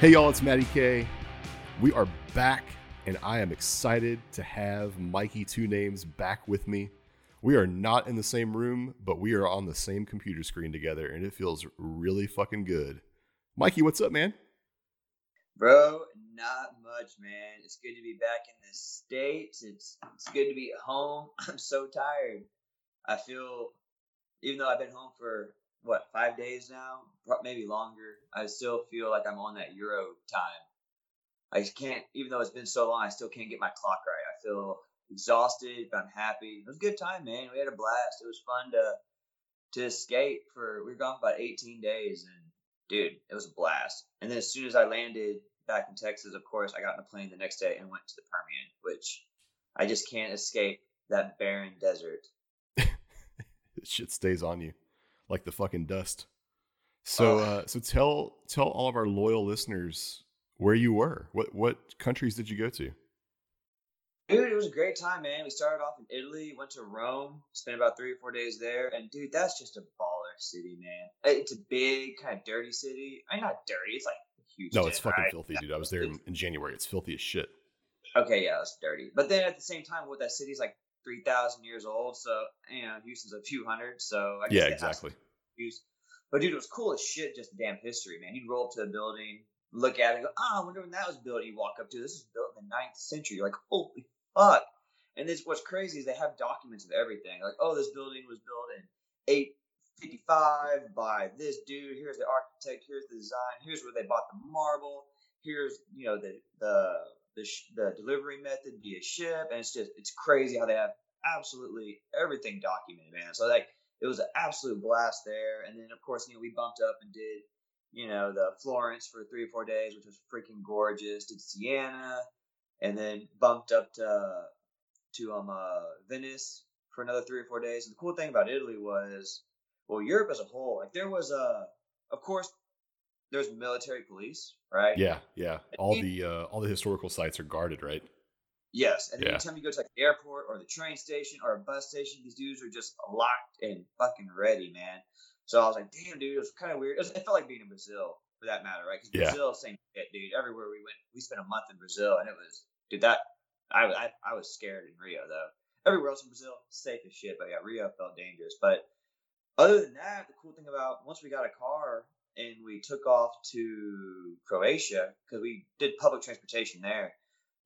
Hey y'all, it's Matty K. We are back, and I am excited to have Mikey Two Names back with me. We are not in the same room, but we are on the same computer screen together, and it feels really fucking good. Mikey, what's up, man? Bro, not much, man. It's good to be back in the States. It's it's good to be home. I'm so tired. I feel even though I've been home for what, five days now? Maybe longer. I still feel like I'm on that Euro time. I can't even though it's been so long, I still can't get my clock right. I feel exhausted, but I'm happy. It was a good time, man. We had a blast. It was fun to to escape for we were gone about 18 days and dude, it was a blast. And then as soon as I landed back in Texas, of course, I got in a plane the next day and went to the Permian, which I just can't escape that barren desert. Shit stays on you like the fucking dust. So, oh. uh, so tell tell all of our loyal listeners where you were. What what countries did you go to? Dude, it was a great time, man. We started off in Italy, went to Rome, spent about three or four days there, and dude, that's just a baller city, man. It's a big, kind of dirty city. I mean, not dirty. It's like huge. No, it's fucking right? filthy, dude. I was there in, in January. It's filthy as shit. Okay, yeah, it's dirty. But then at the same time, what that city's like three thousand years old, so you know, Houston's a few hundred. So I yeah, exactly. But dude, it was cool as shit. Just damn history, man. You'd roll up to a building, look at it, and go, "Ah, oh, I wonder when that was built." You walk up to this is built in the ninth century. You're like, "Holy fuck!" And this what's crazy is they have documents of everything. Like, oh, this building was built in 855 by this dude. Here's the architect. Here's the design. Here's where they bought the marble. Here's you know the the the, the delivery method via ship, and it's just it's crazy how they have absolutely everything documented, man. So like it was an absolute blast there. And then of course, you know, we bumped up and did, you know, the Florence for three or four days, which was freaking gorgeous. Did Siena, and then bumped up to to um uh, Venice for another three or four days. And the cool thing about Italy was, well, Europe as a whole, like there was a, of course, there's military police, right? Yeah, yeah. All the uh, all the historical sites are guarded, right? Yes, and yeah. anytime you go to like the airport or the train station or a bus station, these dudes are just locked and fucking ready, man. So I was like, damn, dude, it was kind of weird. It, was, it, felt like being in Brazil for that matter, right? Because yeah. Brazil, same shit, dude. Everywhere we went, we spent a month in Brazil, and it was, dude, that I, I, I was scared in Rio though. Everywhere else in Brazil, safe as shit, but yeah, Rio felt dangerous. But other than that, the cool thing about once we got a car and we took off to Croatia because we did public transportation there,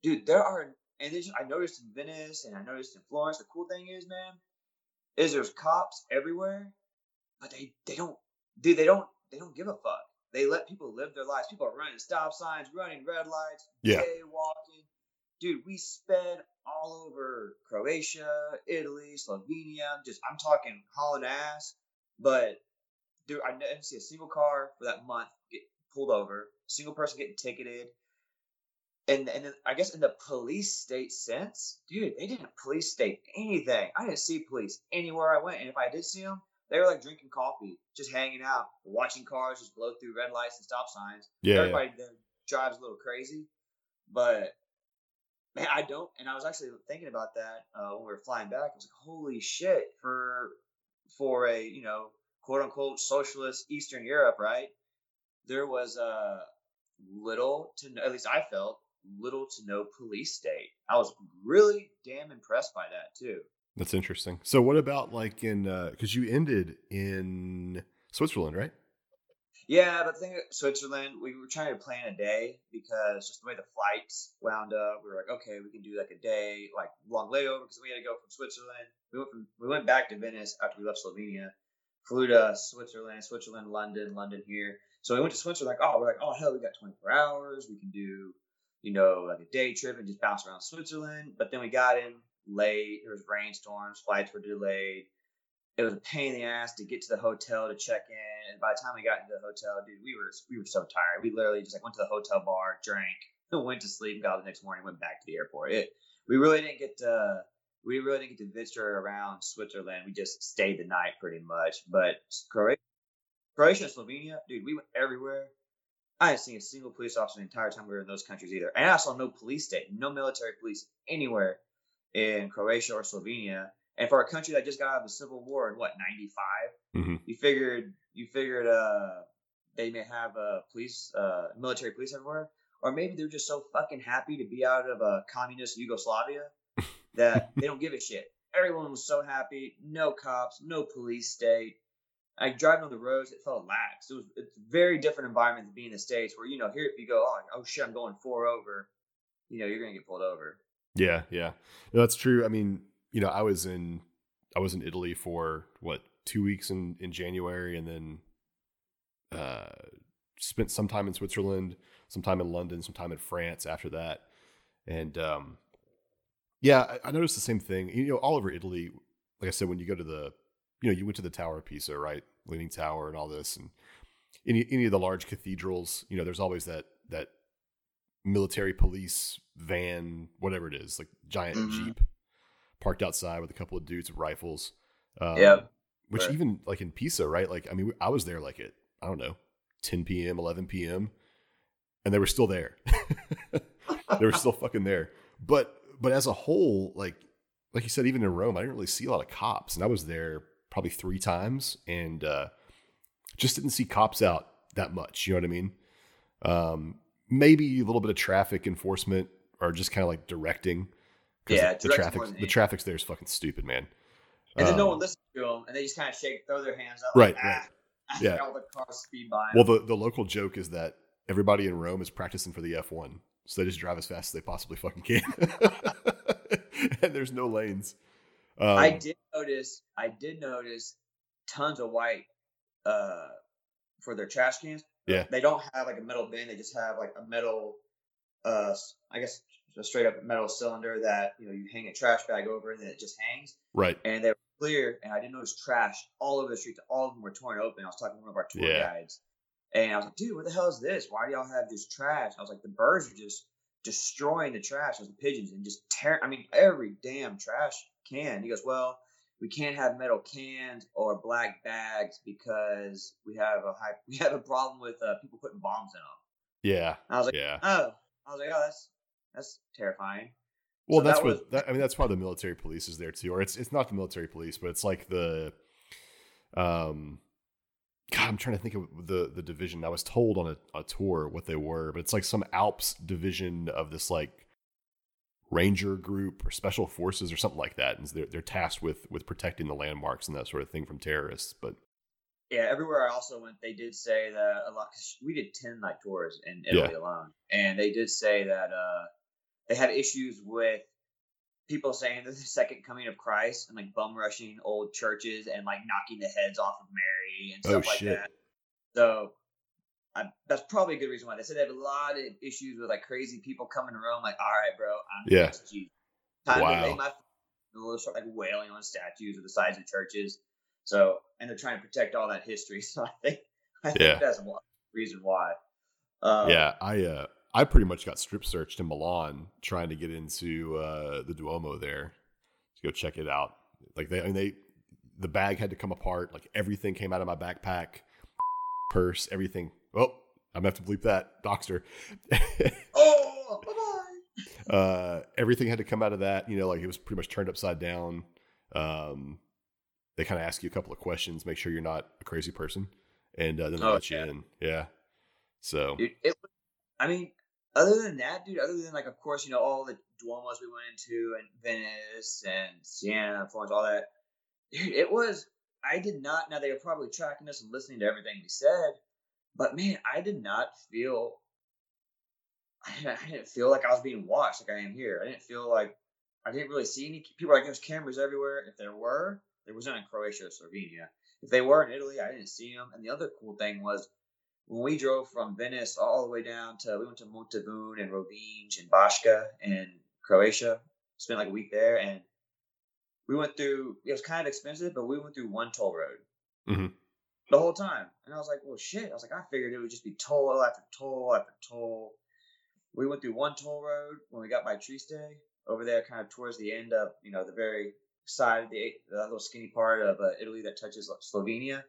dude, there are and then I noticed in Venice and I noticed in Florence. The cool thing is, man, is there's cops everywhere, but they they don't, dude, they don't they don't give a fuck. They let people live their lives. People are running stop signs, running red lights, yeah, walking. Dude, we sped all over Croatia, Italy, Slovenia. Just I'm talking hauling ass. But dude, I didn't see a single car for that month get pulled over. Single person getting ticketed and and then I guess in the police state sense, dude, they didn't police state anything. I didn't see police anywhere I went, and if I did see them, they were like drinking coffee, just hanging out, watching cars just blow through red lights and stop signs. Yeah, everybody yeah. drives a little crazy, but man, I don't. And I was actually thinking about that uh, when we were flying back. I was like, holy shit, for for a you know quote unquote socialist Eastern Europe, right? There was a uh, little to at least I felt little to no police state. I was really damn impressed by that too. That's interesting. So, what about like in because uh, you ended in Switzerland, right? Yeah, but the thing Switzerland, we were trying to plan a day because just the way the flights wound up, we were like, okay, we can do like a day, like long layover because we had to go from Switzerland. We went from we went back to Venice after we left Slovenia, flew to Switzerland, Switzerland, London, London here. So we went to Switzerland, like, oh, we're like, oh hell, we got 24 hours. We can do you know, like a day trip and just bounce around Switzerland. But then we got in late. There was rainstorms. Flights were delayed. It was a pain in the ass to get to the hotel to check in. And by the time we got into the hotel, dude, we were we were so tired. We literally just like went to the hotel bar, drank, went to sleep, got up the next morning, went back to the airport. It we really didn't get to we really didn't get to venture around Switzerland. We just stayed the night pretty much. But Croatia, Croatia and Slovenia, dude, we went everywhere. I didn't see a single police officer the entire time we were in those countries either. And I saw no police state, no military police anywhere in Croatia or Slovenia. And for a country that just got out of a civil war in what, 95? Mm-hmm. You figured, you figured, uh, they may have a police, uh, military police everywhere, or maybe they're just so fucking happy to be out of a communist Yugoslavia that they don't give a shit. Everyone was so happy. No cops, no police state. I driving on the roads, it felt lax. It was it's a very different environment than being in the states, where you know here if you go, oh, oh shit, I'm going four over, you know you're gonna get pulled over. Yeah, yeah, no, that's true. I mean, you know, I was in I was in Italy for what two weeks in in January, and then uh, spent some time in Switzerland, some time in London, some time in France after that, and um, yeah, I, noticed the same thing. You know, all over Italy, like I said, when you go to the you know, you went to the Tower of Pisa, right? Leaning Tower and all this, and any any of the large cathedrals. You know, there's always that that military police van, whatever it is, like giant Mhm. jeep parked outside with a couple of dudes with rifles. Um, Yep. Which Right. even like in Pisa, right? Like, I mean, I was there like at I don't know, 10 p.m., 11 p.m., and they were still there. they were still fucking there. But but as a whole, like like you said, even in Rome, I didn't really see a lot of cops, and I was there probably three times, and uh, just didn't see cops out that much. You know what I mean? Um, maybe a little bit of traffic enforcement or just kind of like directing. Yeah, the, the traffic the traffic's there is fucking stupid, man. And then no Um, one listens to them, and they just kind of shake, throw their hands up. Right, like, right. ah. Yeah. all the cars speed by. Well, the, the local joke is that everybody in Rome is practicing for the F1. So they just drive as fast as they possibly fucking can. and there's no lanes. Um, I did notice. I did notice tons of white uh, for their trash cans. Yeah. They don't have like a metal bin. They just have like a metal, uh, I guess a straight up metal cylinder that you know you hang a trash bag over and then it just hangs. Right. And they were clear. And I didn't notice trash all over the streets. All of them were torn open. I was talking to one of our tour Yeah. guides, and I was like, "Dude, what the hell is this? Why do y'all have this trash?" I was like, "The birds are just destroying the trash as the pigeons and just tear. I mean, every damn trash can." He goes, "Well." we can't have metal cans or black bags because we have a high, we have a problem with uh, people putting bombs in them. Yeah. I was like, Yeah. oh, I was like, oh, that's that's terrifying. Well, So that's that what that, I mean. That's why the military police is there too, or it's it's not the military police, but it's like the, um, God, I'm trying to think of the the division. I was told on a, a tour what they were, but it's like some Alps division of this like ranger group or special forces or something like that, and they're they're tasked with with protecting the landmarks and that sort of thing from terrorists. But Yeah, everywhere I also went, they did say that a lot. Cause we did ten night tours in Italy alone, and they did say that uh, they had issues with people saying that the second coming of Christ and like bum rushing old churches and like knocking the heads off of Mary and Oh, stuff like shit. that. So I, that's probably a good reason why they said they have a lot of issues with like crazy people coming to Rome. Like, all right, bro, I'm Yeah. next Jesus. Time Wow. to lay my start like wailing on statues of the sides of churches. So, and they're trying to protect all that history. So I think, I think Yeah. that's one reason why. Um, yeah, I uh I pretty much got strip searched in Milan trying to get into uh the Duomo there to go check it out. Like they I mean they the bag had to come apart, like everything came out of my backpack, purse, everything. Oh, I'm gonna have to bleep that. Doxter. Oh, bye bye. uh everything had to come out of that, you know, like it was pretty much turned upside down. Um they kind of ask you a couple of questions, make sure you're not a crazy person, and uh, then they Oh, let you yeah. in. Yeah. So Dude, it, I mean, other than that, dude, other than like, of course, you know, all the Duomos we went into and Venice and Siena, Florence, all that. Dude, it was. I did not. Now they were probably tracking us and listening to everything we said, but man, I did not feel. I didn't, feel like I was being watched like I am here. I didn't feel like I didn't really see any people. Like there's cameras everywhere. If there were, there was none in Croatia or Slovenia. If they were in Italy, I didn't see them. And the other cool thing was when we drove from Venice all the way down to we went to Motovun and Rovinj and Baška and Croatia. Spent like a week there, and we went through. It was kind of expensive, but we went through one toll road Mhm. the whole time. And I was like, "Well, shit!" I was like, "I figured it would just be toll after toll after toll." We went through one toll road when we got by Trieste over there, kind of towards the end of you know the very side of the, the little skinny part of uh, Italy that touches Slovenia,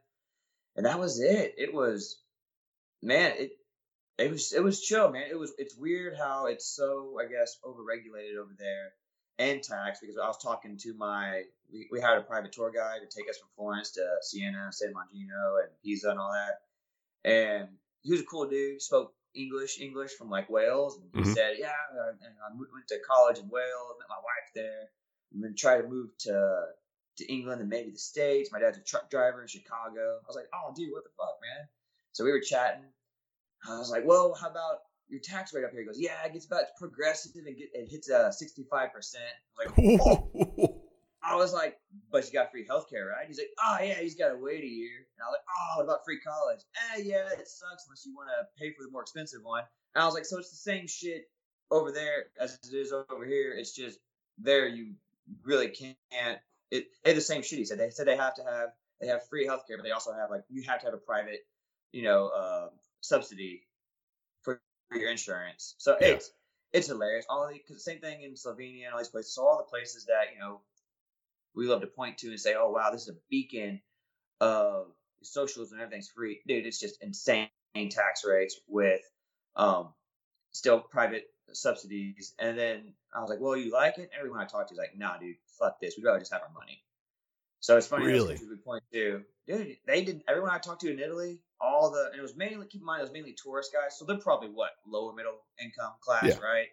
and that was it. It was man, it it was it was chill, man. It was it's weird how it's so I guess overregulated over there and taxed because I was talking to my we, we hired a private tour guide to take us from Florence to Siena, San Mangino, and Pisa and all that. and he was a cool dude. He spoke English, English from like Wales. And he Mhm. said, "Yeah, I, I went to college in Wales, met my wife there, and then tried to move to to England and maybe the States. My dad's a truck driver in Chicago. I was like, oh, dude, what the fuck, man? So we were chatting. I was like, well, how about your tax rate up here? He goes, yeah, it gets about progressive and get, it hits uh, 65%. Like, oh. I was like, but you got free healthcare, right? He's like, oh, yeah, he's got to wait a year. And I was like, oh, what about free college? Eh, yeah, it sucks unless you want to pay for the more expensive one. And I was like, so it's the same shit over there as it is over here. It's just there you really can't it they the same shit. He said they said they have to have they have free healthcare, but they also have like you have to have a private, you know, uh, subsidy for, your insurance. So Yeah. it's it's hilarious. All the cause same thing in Slovenia and all these places. So all the places that you know we love to point to and say, oh wow, this is a beacon of socialism and everything's free, dude. It's just insane tax rates with um still private subsidies. And then I was like, well, you like it? Everyone I talked to is like, nah, dude, fuck this. We'd rather just have our money. So it's funny. Really? We point to, dude. They did. Everyone I talked to in Italy, all the and it was mainly keep in mind it was mainly tourist guys. So they're probably what lower middle income class, Yeah. right?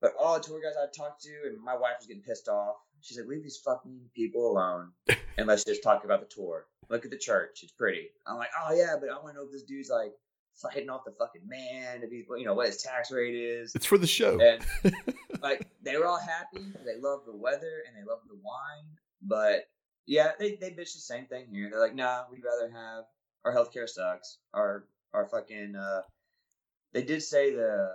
But all the tour guys I talked to, and my wife was getting pissed off. She's like, "Leave these fucking people alone, and let's just talk about the tour. Look at the church; it's pretty." I'm like, "Oh yeah, but I want to know if this dude's like fighting off the fucking man, if he's, you know, what his tax rate is." It's for the show. And like they were all happy. They love the weather and they love the wine. But yeah, they they bitch the same thing here. They're like, nah, we'd rather have our healthcare sucks. Our our fucking uh they did say the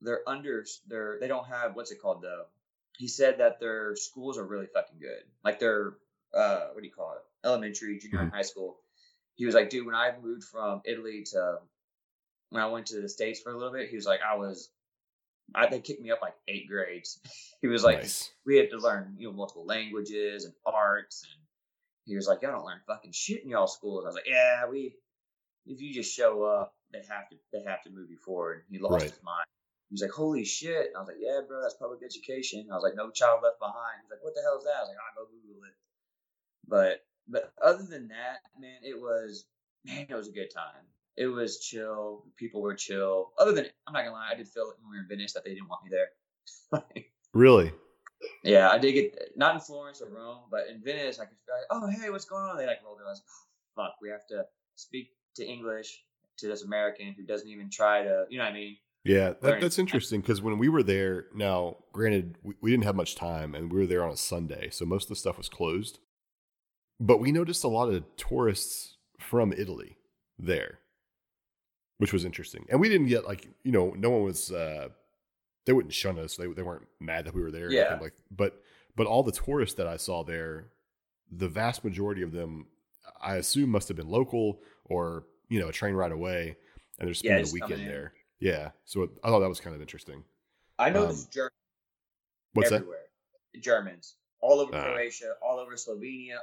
they're under they're they don't have what's it called though. He said that their schools are really fucking good. Like their uh what do you call it? Elementary, junior and high school. He was like, dude, when I moved from Italy to when I went to the States for a little bit, he was like, I was I, they kicked me up like eight grades. he was like, nice. we had to learn, you know, multiple languages and arts, and he was like, y'all don't learn fucking shit in y'all schools. I was like, yeah, we, if you just show up, they have to, they have to move you forward. He lost Right. his mind. He was like, holy shit. And I was like, yeah, bro, that's public education. I was like, no child left behind. He's like, what the hell is that? I was like, I'll go Google it. But, but other than that, man, it was, man, it was a good time. It was chill. People were chill. Other than, I'm not gonna lie, I did feel it when we were in Venice that they didn't want me there. Really? Yeah, I did get not in Florence or Rome, but in Venice, I could feel like, oh hey, what's going on? They like rolled their eyes. Oh, fuck, we have to speak to English to this American who doesn't even try to, you know what I mean? Yeah, that, that's interesting because when we were there, now granted, we, we didn't have much time and we were there on a Sunday, so most of the stuff was closed. But we noticed a lot of tourists from Italy there, which was interesting. And we didn't get like, you know, no one was, uh, they wouldn't shun us. They, they weren't mad that we were there. Yeah. Like, but, but all the tourists that I saw there, the vast majority of them, I assume must have been local or, you know, a train ride away and they're spending the coming weekend there. Yeah. So I thought that was kind of interesting. I know Um, Germans What's that? Germans all over Ah. Croatia, all over Slovenia,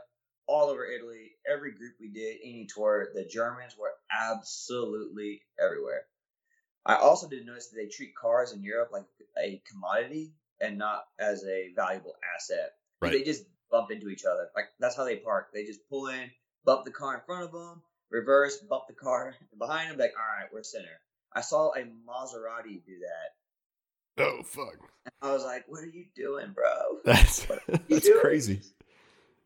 all over Italy. Every group we did, any tour, the Germans were absolutely everywhere. I also did notice that they treat cars in Europe like a commodity and not as a valuable asset. Right. They just bump into each other. Like that's how they park. They just pull in, bump the car in front of them, reverse, bump the car behind them. Like, all right, we're center. I saw a Maserati do that. Oh fuck. I was like, "What are you doing, bro?" That's that's doing? crazy.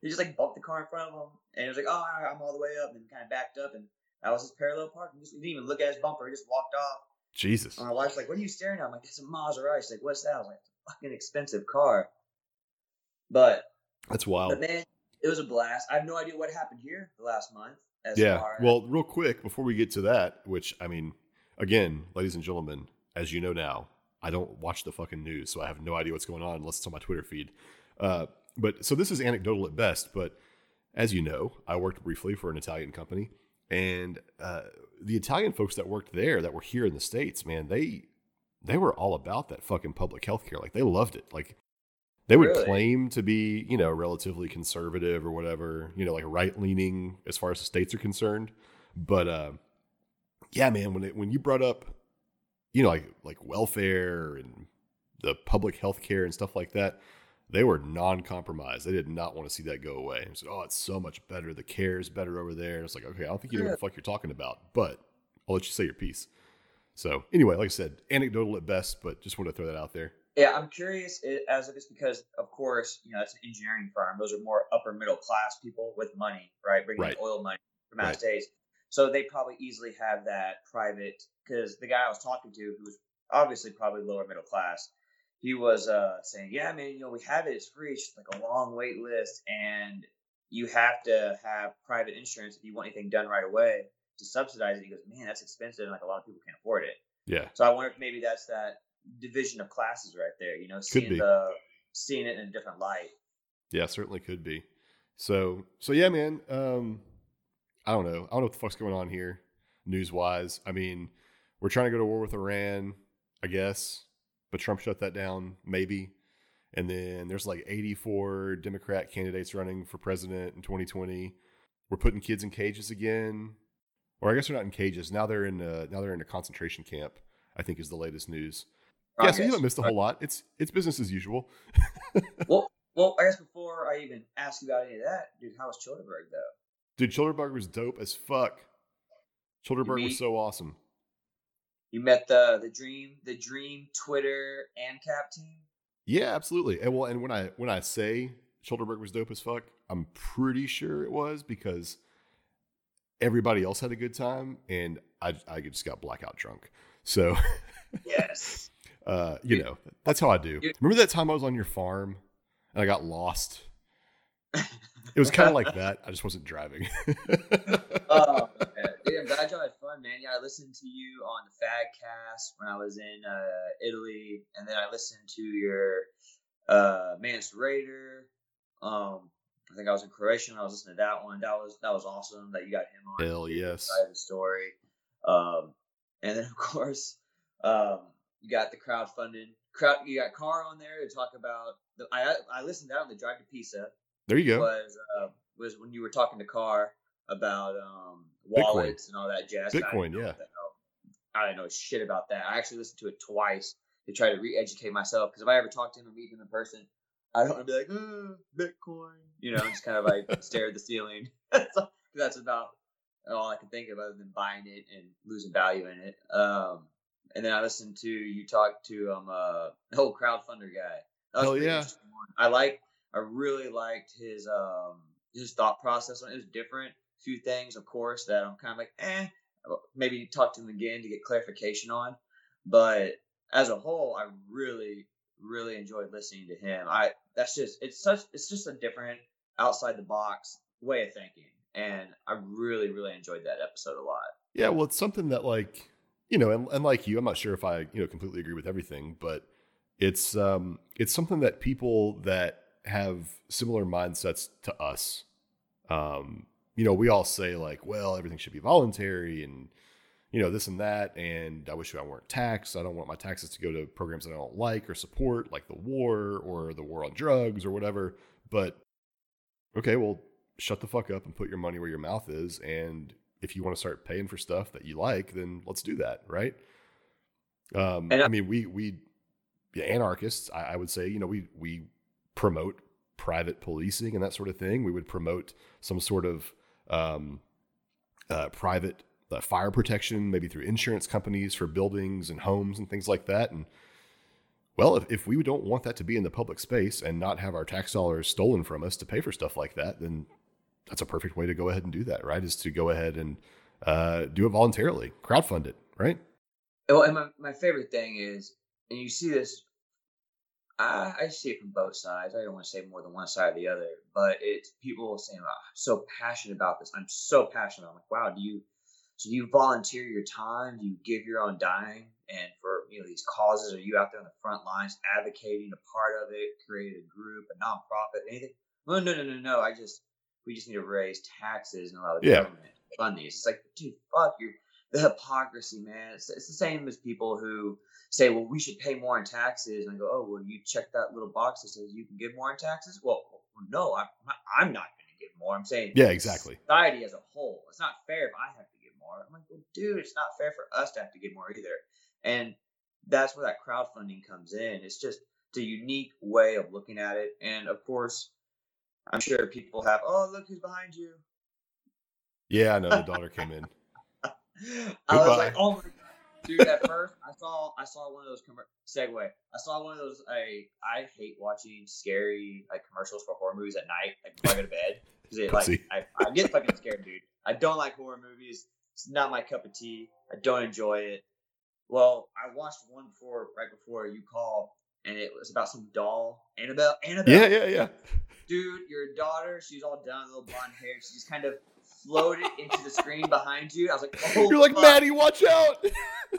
He just like bumped the car in front of him, and he was like, "Oh, all right, I'm all the way up," and kind of backed up, and that was his parallel park. He didn't even look at his bumper; he just walked off. Jesus. And my wife's like, "What are you staring at?" I'm like, "It's a Maserati." She's like, "What's that?" I was like, "It's fucking expensive car." But That's wild. but man, it was a blast. I have no idea what happened here the last month. As Yeah. Well, real quick before we get to that, which I mean, again, ladies and gentlemen, as you know now, I don't watch the fucking news, so I have no idea what's going on unless it's on my Twitter feed. Uh, but so this is anecdotal at best, but as you know, I worked briefly for an Italian company, and uh, the Italian folks that worked there, that were here in the states, man, they they were all about that fucking public health care. Like they loved it. Like they would Really? claim to be, you know, relatively conservative or whatever, you know, like right leaning as far as the states are concerned. But uh, yeah, man, when it, when you brought up, you know, like like welfare and the public health care and stuff like that, they were non-compromised. They did not want to see that go away. And said, "Oh, it's so much better. The care is better over there." And it's like, okay, I don't think you know what the fuck you're talking about, but I'll let you say your piece. So anyway, like I said, anecdotal at best, but just want to throw that out there. Yeah, I'm curious as if it's because, of course, you know, it's an engineering firm. Those are more upper middle class people with money, right? Bringing right. oil money from out right. states. So they probably easily have that private. Because the guy I was talking to, who was obviously probably lower middle class, he was uh, saying, "Yeah, man, you know, we have it. It's free. It's just like a long wait list, and you have to have private insurance if you want anything done right away to subsidize it." He goes, "Man, that's expensive, and like a lot of people can't afford it." Yeah. So I wonder if maybe that's that division of classes right there. You know, seeing the seeing it in a different light. Yeah, certainly could be. So so yeah, man. Um, I don't know. I don't know what the fuck's going on here, news wise. I mean, we're trying to go to war with Iran, I guess, but Trump shut that down, maybe. And then there's like 84 Democrat candidates running for president in 2020. We're putting kids in cages again, or I guess they're not in cages now. They're in a, now they're in a concentration camp. I think is the latest news yeah, so you haven't missed a whole lot. It's it's business as usual. well, well, I guess before I even ask you about any of that, dude, how was Childerberg though? Dude, Childerberg was dope as fuck. Childerberg was so awesome. You met the the dream the dream Twitter ancap team. Yeah, absolutely. And well, and when I when I say Childerberg was dope as fuck, I'm pretty sure it was because everybody else had a good time and I I just got blackout drunk. So yes. Uh, you know, that's how I do. Remember that time I was on your farm and I got lost? It was kind of like that. I just wasn't driving. oh, glad you had fun, man. Yeah, I listened to you on the Fadcast when I was in uh, Italy, and then I listened to your uh, Man's Raider. Um, I think I was in Croatia and I was listening to that one. That was that was awesome that you got him on. Hell yes. The story. Um, and then of course, um, you got the crowdfunding. Crowd. You got Car on there to talk about. The, I I listened to that on the drive to Pisa. There you go. Was uh, was when you were talking to Car about um, wallets Bitcoin. and all that jazz. Bitcoin, yeah. I don't know shit about that. I actually listened to it twice to try to re-educate myself because if I ever talk to him or meet him in person, I don't want to be like mm, Bitcoin, you know, just kind of like stare at the ceiling. that's about all I can think of other than buying it and losing value in it. Um, and then I listened to you talk to um uh the whole crowdfunder guy. Hell yeah! I like. I really liked his um his thought process on it. it was different. Few things, of course, that I'm kind of like, eh. Maybe talk to him again to get clarification on. But as a whole, I really, really enjoyed listening to him. I that's just it's such it's just a different outside the box way of thinking, and I really, really enjoyed that episode a lot. Yeah, well, it's something that like you know, and, and like you, I'm not sure if I, you know, completely agree with everything, but it's um it's something that people that have similar mindsets to us, um, you know, we all say like, well, everything should be voluntary and you know this and that, and I wish I weren't taxed. I don't want my taxes to go to programs that I don't like or support, like the war or the war on drugs or whatever. But okay, well, shut the fuck up and put your money where your mouth is, and if you want to start paying for stuff that you like, then let's do that, right? Um, I mean, we we yeah, anarchists, I, I, would say, you know, we we promote private policing and that sort of thing. We would promote some sort of um, uh, private uh, fire protection, maybe through insurance companies for buildings and homes and things like that. And well, if, if we don't want that to be in the public space and not have our tax dollars stolen from us to pay for stuff like that, then that's a perfect way to go ahead and do that, right? Is to go ahead and uh, do it voluntarily, crowdfund it, right? Well, and my, my favorite thing is, and you see this, I, I see it from both sides. I don't want to say more than one side or the other, but it's people saying, oh, I'm so passionate about this. I'm so passionate. I'm like, wow, do you, so do you volunteer your time? Do you give your own dime? And for, you know, these causes, are you out there on the front lines advocating a part of it, create a group, a nonprofit, anything? Well, no, no, no, no. I just, we just need to raise taxes and allow the yeah. government to fund these. It's like, dude, fuck you. The hypocrisy, man. It's, it's the same as people who say, well, we should pay more in taxes. And I go, oh, well, you check that little box that says you can give more in taxes? Well, no, I'm, I'm not going to give more. I'm saying, yeah, exactly. Society as a whole. It's not fair if I have to give more. I'm like, well, dude, it's not fair for us to have to give more either. And that's where that crowdfunding comes in. It's just It's a unique way of looking at it, and of course, I'm sure people have. Oh, look who's behind you. Yeah, I know the daughter came in. I was like, oh my god, dude! At first, I saw I saw one of those com- segue. I saw one of those. I I hate watching scary like commercials for horror movies at night, like before I go to bed, because it like I, I get fucking scared, dude. I don't like horror movies. It's not my cup of tea. I don't enjoy it. Well, I watched one before, right before you called, and it was about some doll, Annabelle. Annabelle. Yeah, yeah, yeah. Dude, your daughter, she's all done, with little blonde hair. She's just kind of floated into the screen behind you. I was like, oh, You're like, fuck. Matty, watch out.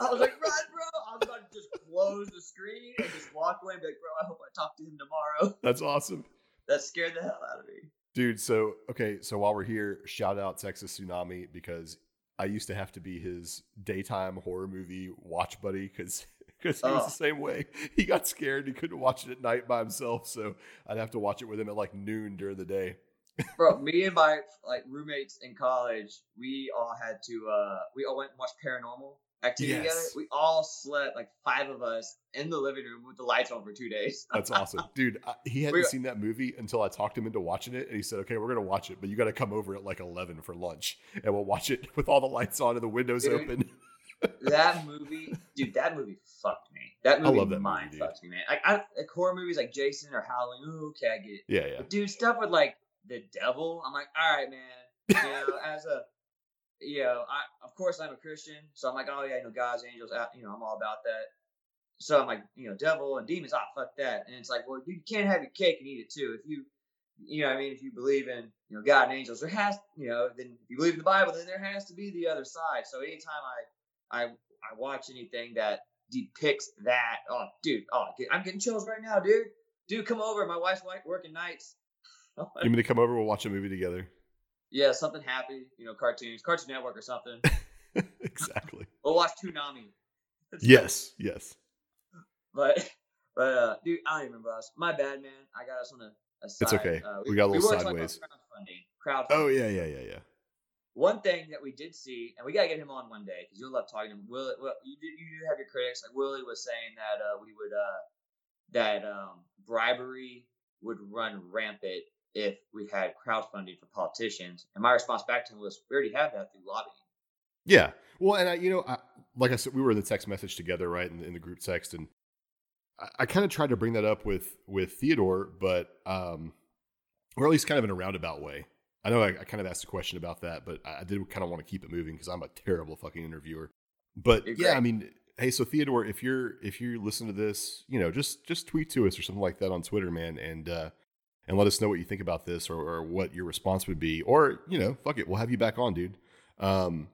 I was like, run, bro. I was about to just close the screen and just walk away and be like, bro, I hope I talk to him tomorrow. That's awesome. That scared the hell out of me. Dude, so okay, so while we're here, shout out Texas Tsunami because I used to have to be his daytime horror movie watch buddy because because he was Oh. the same way. He got scared. He couldn't watch it at night by himself, so I'd have to watch it with him at like noon during the day. Bro, me and my like roommates in college, we all had to uh we all went and watched paranormal activity Yes. together. We all slept like five of us in the living room with the lights on for two days. That's awesome, dude. I, he hadn't We- seen that movie until I talked him into watching it, and he said, "Okay, we're gonna watch it, but you got to come over at like eleven for lunch, and we'll watch it with all the lights on and the windows Dude. open." that movie, dude, that movie fucked me. That movie love that mind dude. fucked me, man. Like, I, like horror movies like Jason or Halloween, ooh, okay, I get it. Yeah, yeah. But dude, stuff with like the devil, I'm like, all right, man. You know, as a, you know, I of course I'm a Christian, so I'm like, oh yeah, you know, God's angels, out, you know, I'm all about that. So I'm like, you know, devil and demons, ah, fuck that. And it's like, well, you can't have your cake and eat it too. If you, you know, what I mean, if you believe in, you know, God and angels, there has, you know, then if you believe in the Bible, then there has to be the other side. So anytime I, I, I watch anything that depicts that, oh, dude, oh, I'm getting chills right now, dude. Dude, come over. My wife's like working nights. You mean to come over? We'll watch a movie together. Yeah, something happy, you know, cartoons, Cartoon Network or something. exactly. We'll watch Toonami. Yes, yes. But, but, uh, dude, I don't even remember us. My bad, man. I got us on a, a side. It's okay. Uh, We got a little about sideways. Crowdfunding. Crowdfunding. Oh yeah, yeah, yeah, yeah. One thing that we did see, and we gotta get him on one day because you'll love talking to him. Will, well, you do, you do have your critics. Like Willie was saying that uh, we would uh, that um, bribery would run rampant if we had crowdfunding for politicians. And my response back to him was, we already have that through lobbying. Yeah. Well, and I, you know, I, like I said, we were in the text message together, right, in, in the group text, and I, I kind of tried to bring that up with with Theodore, but um, or at least kind of in a roundabout way. I know I, I kind of asked a question about that, but I, did kind of want to keep it moving because I'm a terrible fucking interviewer. But yeah, I mean, hey, so Theodore, if you're if you listen to this, you know, just just tweet to us or something like that on Twitter, man, and uh, and let us know what you think about this or, or what your response would be, or you know, fuck it, we'll have you back on, dude. Um,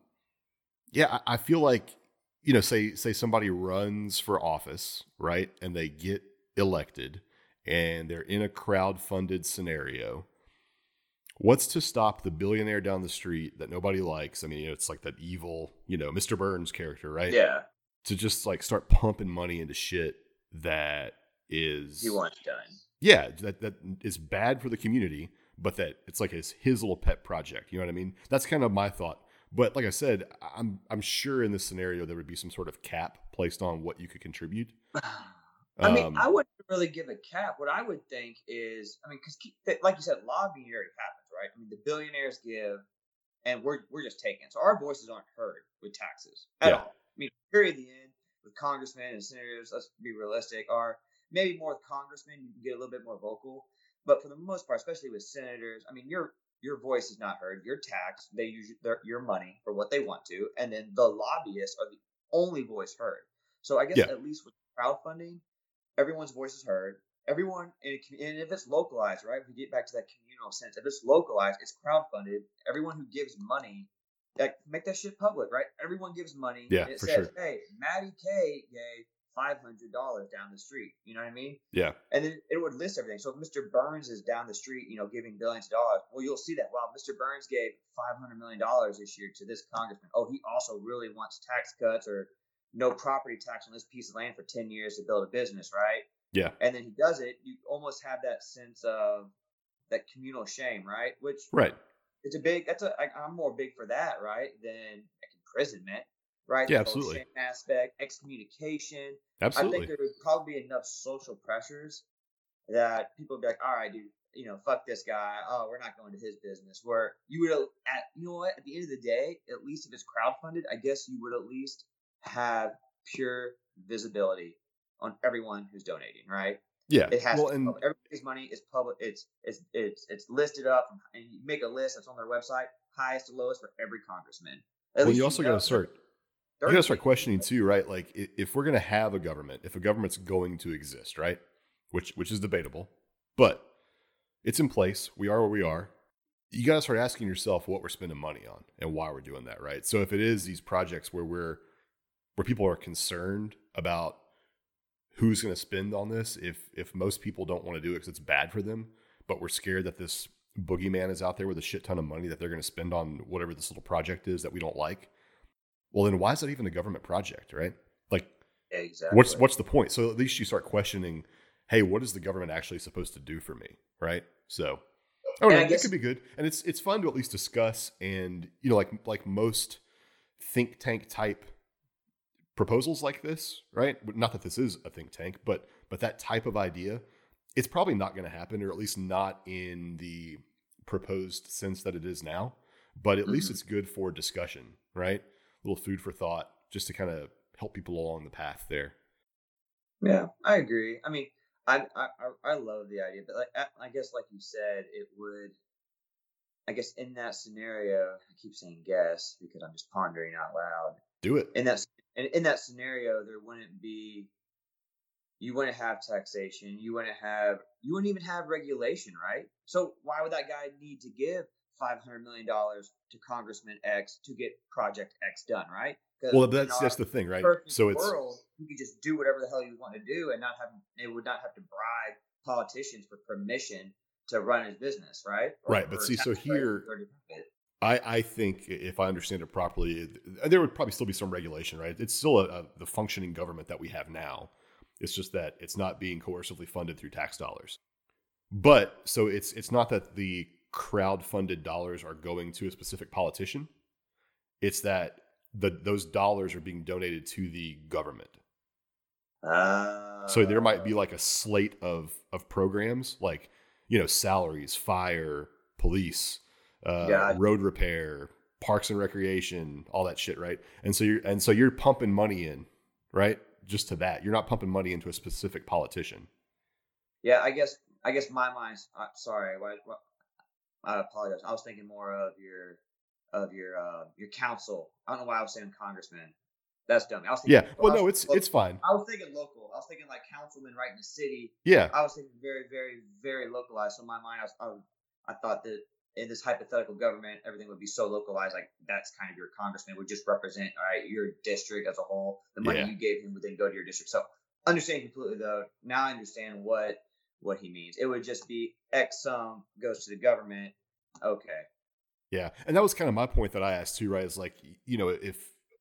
yeah, I, I feel like you know, say say somebody runs for office, right, and they get elected, and they're in a crowd funded scenario. What's to stop the billionaire down the street that nobody likes? I mean, you know, it's like that evil, you know, Mr. Burns character, right? Yeah, To just like start pumping money into shit that is he wants done. Yeah, that that is bad for the community, but that it's like his his little pet project. You know what I mean? That's kind of my thought. But like I said, I'm I'm sure in this scenario there would be some sort of cap placed on what you could contribute. I mean, Um, I wouldn't really give a cap. What I would think is, I mean, because like you said, lobbying already happens, right? I mean, the billionaires give, and we're we're just taking. So our voices aren't heard with taxes at Yeah. all. I mean, period. The end with congressmen and senators. Let's be realistic. Are maybe more with congressmen, you can get a little bit more vocal, but for the most part, especially with senators, I mean, your your voice is not heard. You're taxed. They use their, your money for what they want to, and then the lobbyists are the only voice heard. So I guess Yeah. at least with crowdfunding, everyone's voice is heard. Everyone, and if it's localized, right? If we get back to that communal sense, if it's localized, it's crowdfunded. Everyone who gives money, like make that shit public, right? Everyone gives money. Yeah, and it for says, sure. "Hey, Matty K gave five hundred dollars down the street." You know what I mean? yeah, And then it would list everything. So if Mr. Burns is down the street, you know, giving billions of dollars, well, you'll see that. Wow, Mr. Burns gave five hundred million dollars this year to this congressman. Oh, he also really wants tax cuts or no property tax on this piece of land for ten years to build a business, right? yeah, And then he does it. You almost have that sense of that communal shame, right? Which right. it's a big. That's a. I, I'm more big for that, right, than like imprisonment. Right? Yeah, The absolutely. aspect, excommunication. Absolutely. I think there would probably be enough social pressures that people would be like, all right, dude, you know, fuck this guy. Oh, we're not going to his business. Where you would, at you know what, at the end of the day, at least if it's crowdfunded, I guess you would at least have pure visibility on everyone who's donating, right? yeah. It has well, and everybody's money is public. It's it's it's it's listed up, and you make a list that's on their website, highest to lowest for every congressman. At well, you also got to start. You 30 got to start questioning too, right? Like, if we're going to have a government, if a government's going to exist, right? Which which is debatable, but it's in place. We are where we are. You got to start asking yourself what we're spending money on and why we're doing that, right? So if it is these projects where we're where people are concerned about who's going to spend on this, if if most people don't want to do it because it's bad for them, but we're scared that this boogeyman is out there with a shit ton of money that they're going to spend on whatever this little project is that we don't like, well then why is that even a government project, right? Like exactly. what's what's the point? So at least you start questioning, hey, what is the government actually supposed to do for me, right? So oh no, I it could be good, and it's it's fun to at least discuss and you know like like most think tank type proposals like this, right? Not that this is a think tank, but but that type of idea, it's probably not going to happen, or at least not in the proposed sense that it is now. But at least Mhm. it's good for discussion, right? Little food for thought, just to kind of help people along the path there. Yeah, I agree. I mean, I I I- love the idea, but like I, guess, like you said, it would. I guess in that scenario, I keep saying guess because I'm just pondering out loud. Do it. In that in, in that scenario, there wouldn't be. You wouldn't have taxation. You wouldn't have. You wouldn't even have regulation, right? So why would that guy need to give five hundred million dollars to Congressman X to get Project X done, right? Well, that's that's the thing, right? So it's world, you could just do whatever the hell you want to do and not have it would not have to bribe politicians for permission to run his business, right? Right, but see, so here- I, I think if I understand it properly, there would probably still be some regulation, right? It's still a, a, the functioning government that we have now. It's just that it's not being coercively funded through tax dollars. But so it's it's not that the crowd funded dollars are going to a specific politician. It's that the those dollars are being donated to the government. Uh, So there might be like a slate of of programs, like you know, salaries, fire, police, uh, Gotcha. road repair, parks and recreation, all that shit, right? And so you're and so you're pumping money in, right? Just to that, you're not pumping money into a specific politician. yeah, I guess I guess my mind's uh, sorry. Why, why, I apologize. I was thinking more of your of your uh, your council. I don't know why I was saying congressman. That's dumb. I was thinking, Yeah. Well, was- no, it's it's fine. I was thinking local. I was thinking like councilman right in the city. Yeah. I was thinking very, very, very localized. So in my mind, I was, I, was- I thought that in this hypothetical government, everything would be so localized. Like that's kind of your congressman would just represent, all right, your district as a whole. The money Yeah. you gave him would then go to your district. So understand completely though. Now I understand what what he means. It would just be X sum goes to the government. Okay. Yeah, and that was kind of my point that I asked too, right? Is like, you know, if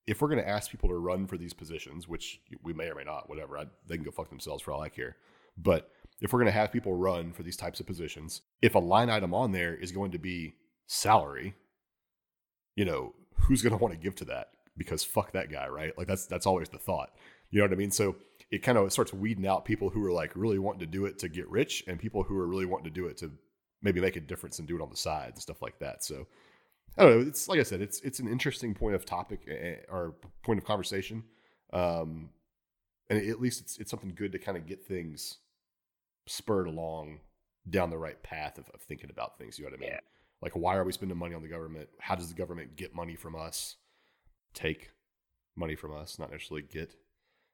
if we're going to ask people to run for these positions, which we may or may not, whatever, I, they can go fuck themselves for all I care. But if we're going to have people run for these types of positions, if a line item on there is going to be salary, you know, who's going to want to give to that? Because fuck that guy, right? Like that's that's always the thought. You know what I mean? So it kind of starts weeding out people who are like really wanting to do it to get rich, and people who are really wanting to do it to maybe make a difference and do it on the side and stuff like that. So I don't know. It's like I said, it's it's an interesting point of topic eh, or point of conversation, um, and at least it's it's something good to kind of get things spurred along down the right path of, of thinking about things. You know what I mean? Yeah. Like, why are we spending money on the government? How does the government get money from us? Take money from us, not necessarily get.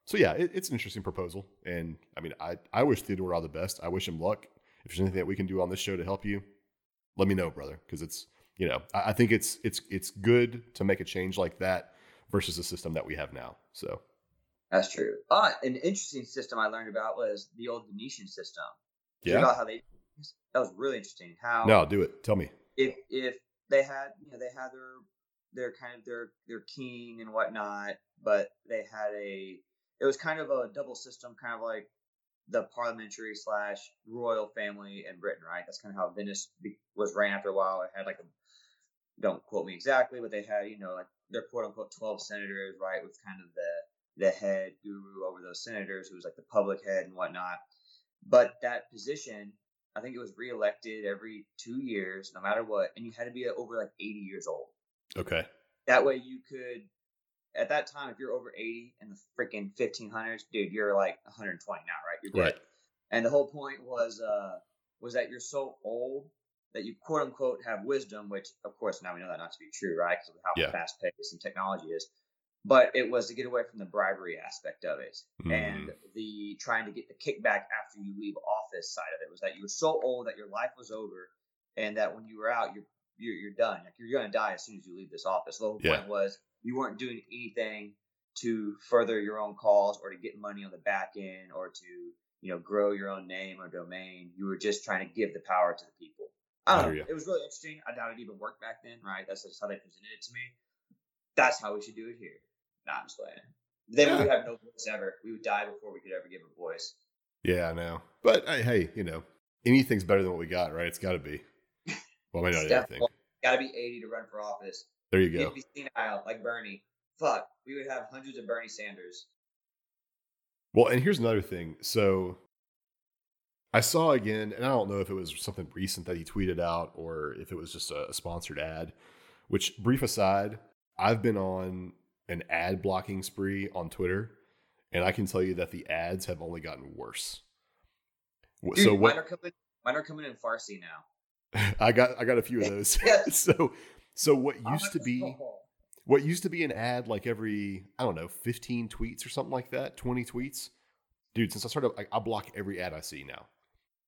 So yeah, it, it's an interesting proposal, and I mean, I I wish Theodore all the best. I wish him luck. If there's anything that we can do on this show to help you, let me know, brother, because it's you know I, I think it's it's it's good to make a change like that versus the system that we have now. So That's true. Ah, an interesting system I learned about was the old Venetian system. Did yeah, know how they that was really interesting. How no, do it. Tell me. if if they had you know they had their their kind of their their king and whatnot, but they had a it was kind of a double system, kind of like the parliamentary slash royal family in Britain, right? That's kind of how Venice be, was ran after a while. It had like a don't quote me exactly, but they had you know like their quote unquote twelve senators, right, with kind of the the head guru over those senators, who was like the public head and whatnot. But that position, I think it was reelected every two years, no matter what, and you had to be over like eighty years old. Okay. That way you could at that time, if you're over 80 in the freaking 1500s, dude, you're like 120 now, right? You're Right. dead. And the whole point was uh was that you're so old that you quote unquote have wisdom, which of course now we know that not to be true, right? Because of how Yeah. fast paced and technology is. But it was to get away from the bribery aspect of it and Mm. the trying to get the kickback after you leave office side of it was that you were so old that your life was over and that when you were out you're you're, you're done like you're gonna die as soon as you leave this office the whole Yeah. point was you weren't doing anything to further your own cause or to get money on the back end or to you know grow your own name or domain you were just trying to give the power to the people I I don't oh, know. It was really interesting. I doubt it even worked back then, right? That's just how they presented it to me. That's how we should do it here. Nah, I'm just playing. Then we would have no voice ever. We would die before we could ever give a voice. Yeah, I know. But hey, hey, you know, anything's better than what we got, right? It's got to be. Well, maybe not anything. Got to be 80 to run for office. There you You'd go. be senile like Bernie. Fuck, we would have hundreds of Bernie Sanders. Well, and here's another thing. So I saw again, and I don't know if it was something recent that he tweeted out or if it was just a, a sponsored ad. Which, brief aside, I've been on an ad blocking spree on Twitter, and I can tell you that the ads have only gotten worse. Dude, so mine are coming. Mine are coming in Farsi now. I got, I got a few of those. So, so what Oh, used to be oh. what used to be an ad like every i don't know 15 tweets or something like that 20 tweets dude since i started like, i block every ad i see now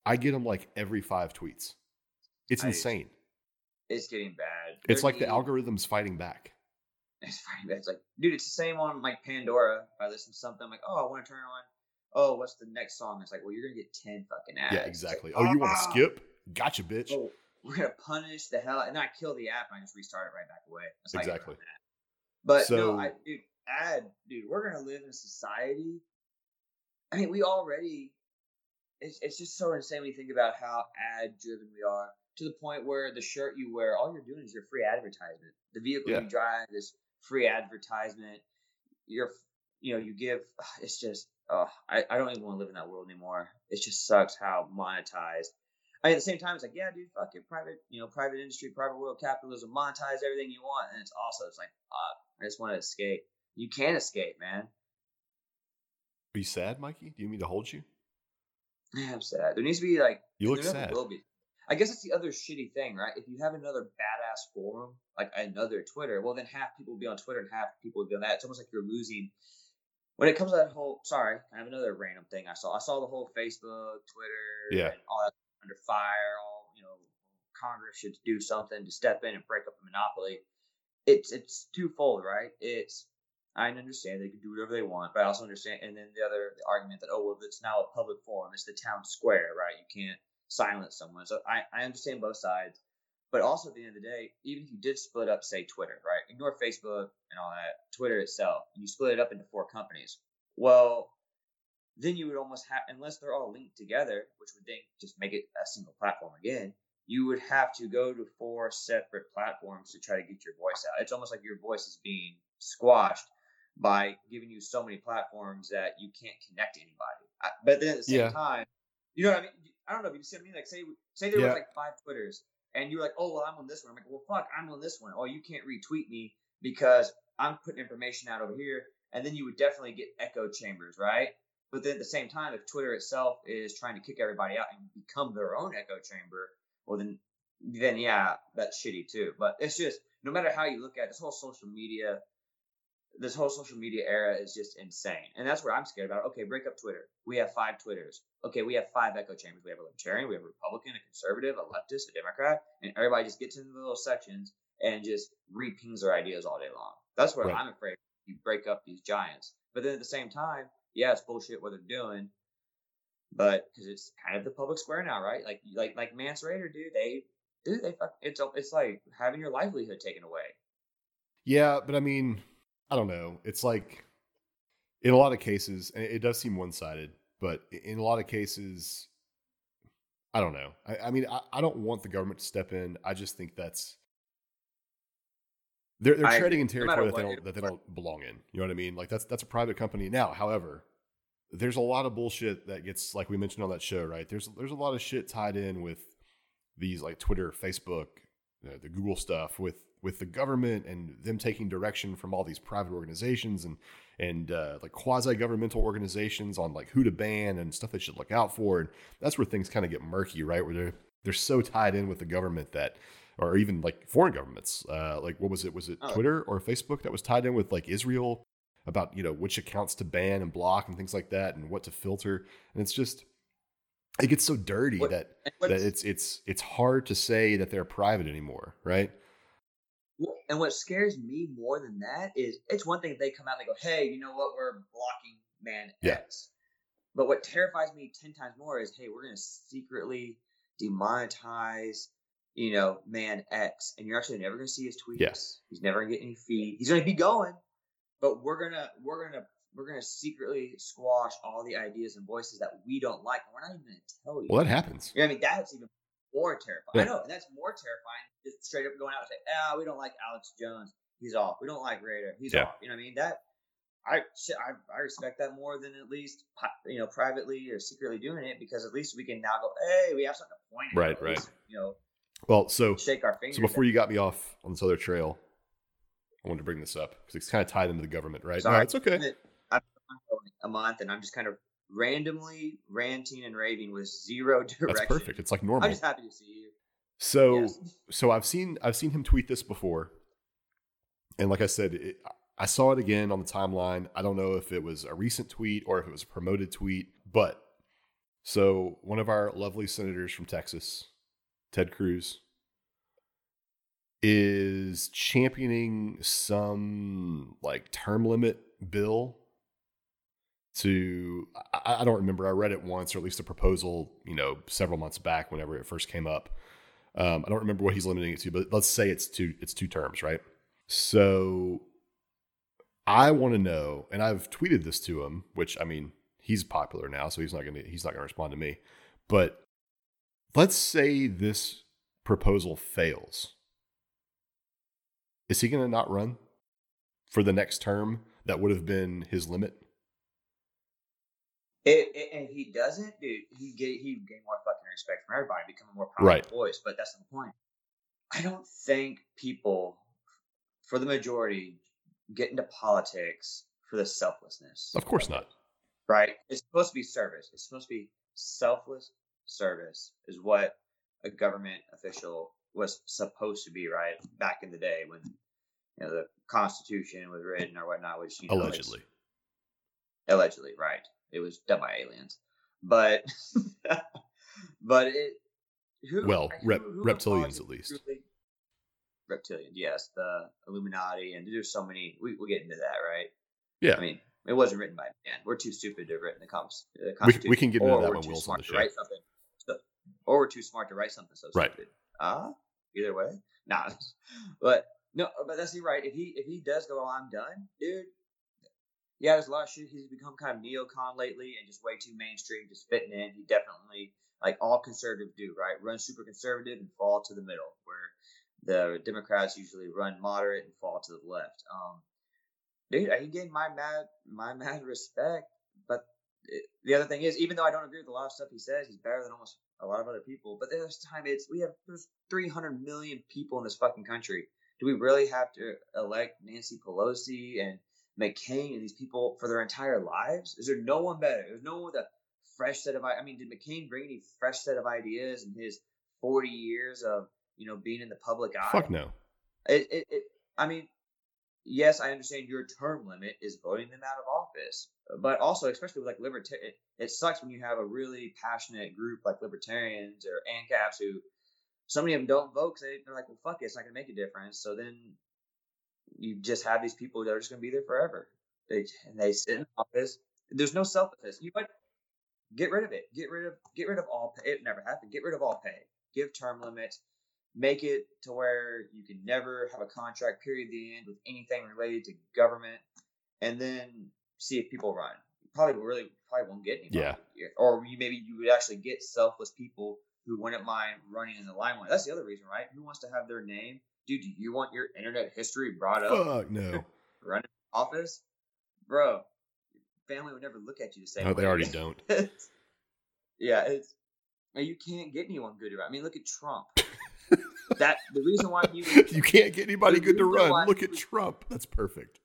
i get them like every five tweets it's I- insane It's getting bad. it's They're like the algorithm's fighting back It's funny. It's like, dude, it's the same on like Pandora. If I listen to something, I'm like, oh, I want to turn on. Oh, what's the next song? It's like, well, you're gonna get ten fucking ads. yeah It's like, exactly oh you want to ah, skip gotcha bitch Oh, we're gonna punish the hell, and I kill the app and I just restart it right back away. That's how I get Exactly. But So- no, I, dude, ad, dude, we're gonna live in a society. I mean, we already. It's it's just so insane when you think about how ad driven we are to the point where the shirt you wear, all you're doing is your free advertisement. The vehicle Yeah. you drive is free advertisement. You're, you know, you give. It's just, oh, I, I don't even want to live in that world anymore. It just sucks how monetized. I mean, at the same time, it's like, yeah, dude, fuck it, private, you know, private industry, private world capitalism, monetize everything you want, and it's also, it's like, I just want to escape. You can't escape, man. are you sad mikey do you need me to hold you Yeah, I'm sad. There needs to be like, you look sad will be. I guess it's the other shitty thing, right? If you have another badass forum, like another Twitter, well, then half people will be on Twitter and half people will be on that. It's almost like you're losing. When it comes to that whole, sorry, I have another random thing I saw. I saw the whole Facebook, Twitter, Yeah. and all that under fire. All you know, Congress should do something to step in and break up the monopoly. It's it's twofold, right? It's I understand they can do whatever they want, but I also understand. And then the other the argument that oh well, it's now a public forum, it's the town square, right? You can't silence someone. So I I understand both sides, but also at the end of the day, even if you did split up, say Twitter, right? Ignore Facebook and all that, Twitter itself, and you split it up into four companies. Well, then you would almost have, unless they're all linked together, which would then just make it a single platform again. You would have to go to four separate platforms to try to get your voice out. It's almost like your voice is being squashed by giving you so many platforms that you can't connect to anybody. But then at the same Yeah. time, you know what I mean? I don't know if you see what I mean. Like, say say there Yeah. was like five Twitters, and you're like, oh well, I'm on this one. I'm like, well, fuck, I'm on this one. Oh, you can't retweet me because I'm putting information out over here, and then you would definitely get echo chambers, right? But then at the same time, if Twitter itself is trying to kick everybody out and become their own echo chamber, well then then yeah, that's shitty too. But it's just no matter how you look at it, this whole social media this whole social media era is just insane. And that's what I'm scared about. Okay, break up Twitter. We have five Twitters. Okay, we have five echo chambers. We have a libertarian, we have a Republican, a conservative, a leftist, a Democrat, and everybody just gets into the little sections and just repings their ideas all day long. That's what Right. I'm afraid. You break up these giants. But then at the same time, yeah, it's bullshit what they're doing. But because it's kind of the public square now, right? Like, like, like Mance Raider, dude. They, dude, they, it's, it's like having your livelihood taken away. Yeah, but I mean, I don't know. It's like in a lot of cases, it does seem one sided, but in a lot of cases, I don't know. I, I mean, I, I don't want the government to step in. I just think that's they're they're I treading in agree. No territory that they don't that they don't belong in. You know what I mean? Like that's that's a private company now. However, there's a lot of bullshit that gets like we mentioned on that show, right? There's there's a lot of shit tied in with these like Twitter, Facebook, uh, the Google stuff with with the government and them taking direction from all these private organizations and and uh, like quasi governmental organizations on like who to ban and stuff they should look out for. And that's where things kind of get murky, right? Where they're they're so tied in with the government that or even like foreign governments. Uh, like what was it? Was it Oh. Twitter or Facebook that was tied in with like Israel about you know which accounts to ban and block and things like that and what to filter. And it's just it gets so dirty What- that that it's it's it's hard to say that they're private anymore, right? And what scares me more than that is it's one thing if they come out and they go, hey, you know what, we're blocking man Yeah. X. But what terrifies me 10 times more is, hey, we're going to secretly demonetize, you know, man X. And you're actually never going to see his tweets. Yes. He's never going to get any feed. He's going to be going, but we're going to, we're going to, we're going to secretly squash all the ideas and voices that we don't like. And we're not even going to tell you. Well, that happens. You know I mean? That's even more terrifying. Yeah. I know, and that's more terrifying. Just straight up going out and say, "Ah, we don't like Alex Jones. He's off. We don't like Raider. He's Yeah. off." You know what I mean? That I I I respect that more than at least you know privately or secretly doing it because at least we can now go, "Hey, we have something to point at." Right, right. least, You know, Well, so shake our fingers. so before you got me off on this other trail, I wanted to bring this up because it's kind of tied into the government, right? No, it's okay. I've been going a month and I'm just kind of randomly ranting and raving with zero direction. That's perfect. It's like normal. I'm just happy to see you. So Yes. so I've seen I've seen him tweet this before, and like I said, it, I saw it again on the timeline. I don't know if it was a recent tweet or if it was a promoted tweet, but so one of our lovely senators from Texas, Ted Cruz, is championing some like term limit bill to I, I don't remember. I read it once or at least a proposal you know several months back whenever it first came up. Um, i don't remember what he's limiting it to but let's say it's two it's two terms right? So i want to know and i've tweeted this to him which i mean he's popular now so he's not gonna he's not gonna respond to me but let's say this proposal fails is he gonna not run for the next term that would have been his limit It, it, and he doesn't, dude. He get he gain more fucking respect from everybody, become a more powerful Right. voice. But that's the point. I don't think people, for the majority, get into politics for the selflessness. of course not Right? It's supposed to be service. It's supposed to be selfless service. Is what a government official was supposed to be. Right back in the day when you know the Constitution was written or whatnot, which you know, allegedly allegedly right it was done by aliens but but it who, Well, rep- who reptilians at least. truly- reptilian yes the illuminati and there's so many we, we'll get into that right yeah i mean it wasn't written by man we're too stupid to have written the, cons- the we, constitution we can get into that when will's on the show write something so, or we're too smart to write something so Right. stupid ah either way nah but no but that's the right if he if he does go i'm done dude yeah, there's a lot of shit. He's become kind of neocon lately and just way too mainstream, just fitting in. He definitely, like all conservatives do, right? Run super conservative and fall to the middle, where the Democrats usually run moderate and fall to the left. Um, dude, he gained my mad, my mad respect. The other thing is, even though I don't agree with a lot of stuff he says, he's better than almost a lot of other people. But there's time it's we have there's 300 million people in this fucking country. Do we really have to elect Nancy Pelosi and McCain and these people for their entire lives? Is there no one better? There's no one with a fresh set of. i- I mean, did McCain bring any fresh set of ideas in his 40 years of you know being in the public eye? fuck no It, it, it, I mean, yes, I understand your term limit is voting them out of office, but also, especially with like libertarian, it, it sucks when you have a really passionate group like libertarians or ANCAPs who so many of them don't vote because they, they're like, well, fuck it, it's not going to make a difference. So then you just have these people that are just going to be there forever. They and they sit in office. There's no selflessness. You know what? Get rid of it. Get rid of get rid of all pay. It never happened. Get rid of all pay. Give term limits. Make it to where you can never have a contract period at the end with anything related to government, and then see if people run. You probably really probably won't get anybody. Yeah. Or you maybe you would actually get selfless people who wouldn't mind running in the limelight. That's the other reason, right? Who wants to have their name dude, do you want your internet history brought up? Fuck no. Running office, bro. Family would never look at you the same. No, they already don't. yeah, it's and you can't get anyone good to run. I mean, look at Trump. that the reason why he was, You can't get anybody good to run. Look at was- Trump. That's perfect.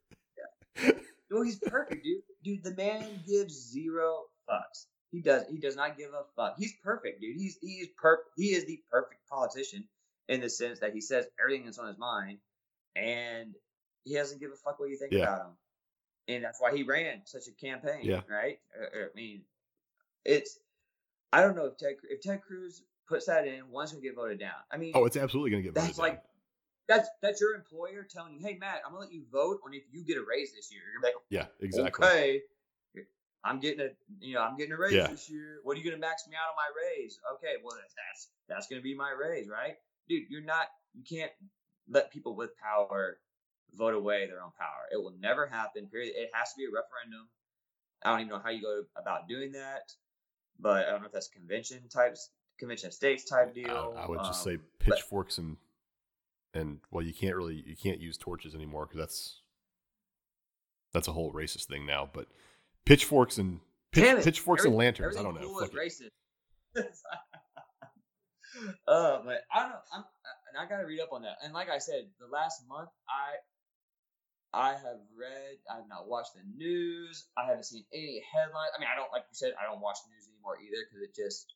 no, he's perfect, dude. Dude, the man gives zero fucks. He does. He does not give a fuck. He's perfect, dude. He's he's per. He is the perfect politician in the sense that he says everything that's on his mind, and he doesn't give a fuck what you think Yeah. about him. And that's why he ran such a campaign. Yeah. Right. Uh, I mean, it's. I don't know if Ted if Ted Cruz puts that in, one's gonna get voted down. I mean, Oh, it's absolutely going to get voted that's down. like that's that's your employer telling you, hey Matt, I'm gonna let you vote on if you get a raise this year. You're gonna like, yeah, exactly. Okay. I'm getting a you know, I'm getting a raise Yeah. this year. What are you gonna max me out on my raise? Okay, well that's that's that's gonna be my raise, right? Dude, you're not you can't let people with power vote away their own power. It will never happen, period. It has to be a referendum. I don't even know how you go about doing that, but I don't know if that's convention types convention of states type I, deal. I would just Um, say pitchforks and and well, you can't really you can't use torches anymore because that's that's a whole racist thing now. But pitchforks and pitch, pitchforks and lanterns. I don't know. cool Fuck it. is racist. uh, but I don't know. I'm, and I got to read up on that. And like I said, the last month, I I have read. I have not watched the news. I haven't seen any headlines. I mean, I don't like you said. I don't watch the news anymore either because it just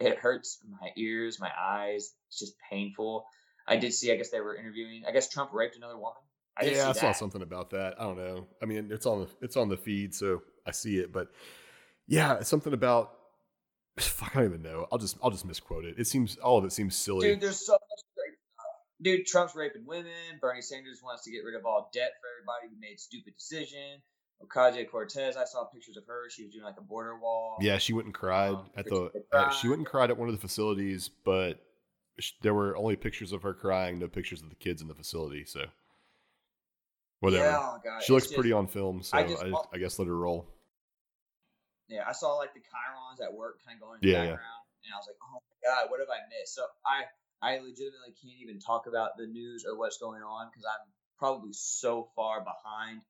it hurts my ears, my eyes. It's just painful. I did see. I guess they were interviewing. I guess Trump raped another woman. I yeah, I saw something about that. I don't know. I mean, it's on the it's on the feed, so I see it. But yeah, it's something about. Fuck, I don't even know. I'll just I'll just misquote it. It seems all of it seems silly. Dude, there's so much great stuff. Dude, Trump's raping women. Bernie Sanders wants to get rid of all debt for everybody who made stupid decision. Ocasio Cortez, I saw pictures of her. She was doing like a border wall. Yeah, she went and cried Um, at the. Uh, she went and cried at one of the facilities, but sh- there were only pictures of her crying, no pictures of the kids in the facility. So whatever. Yeah, oh God, she looks it's pretty on film, so I I, just- just, I guess let her roll. Yeah, I saw like the chyrons at work kind of going in the yeah. background, and I was like, oh my God, what have I missed? So I, I legitimately can't even talk about the news or what's going on because I'm probably so far behind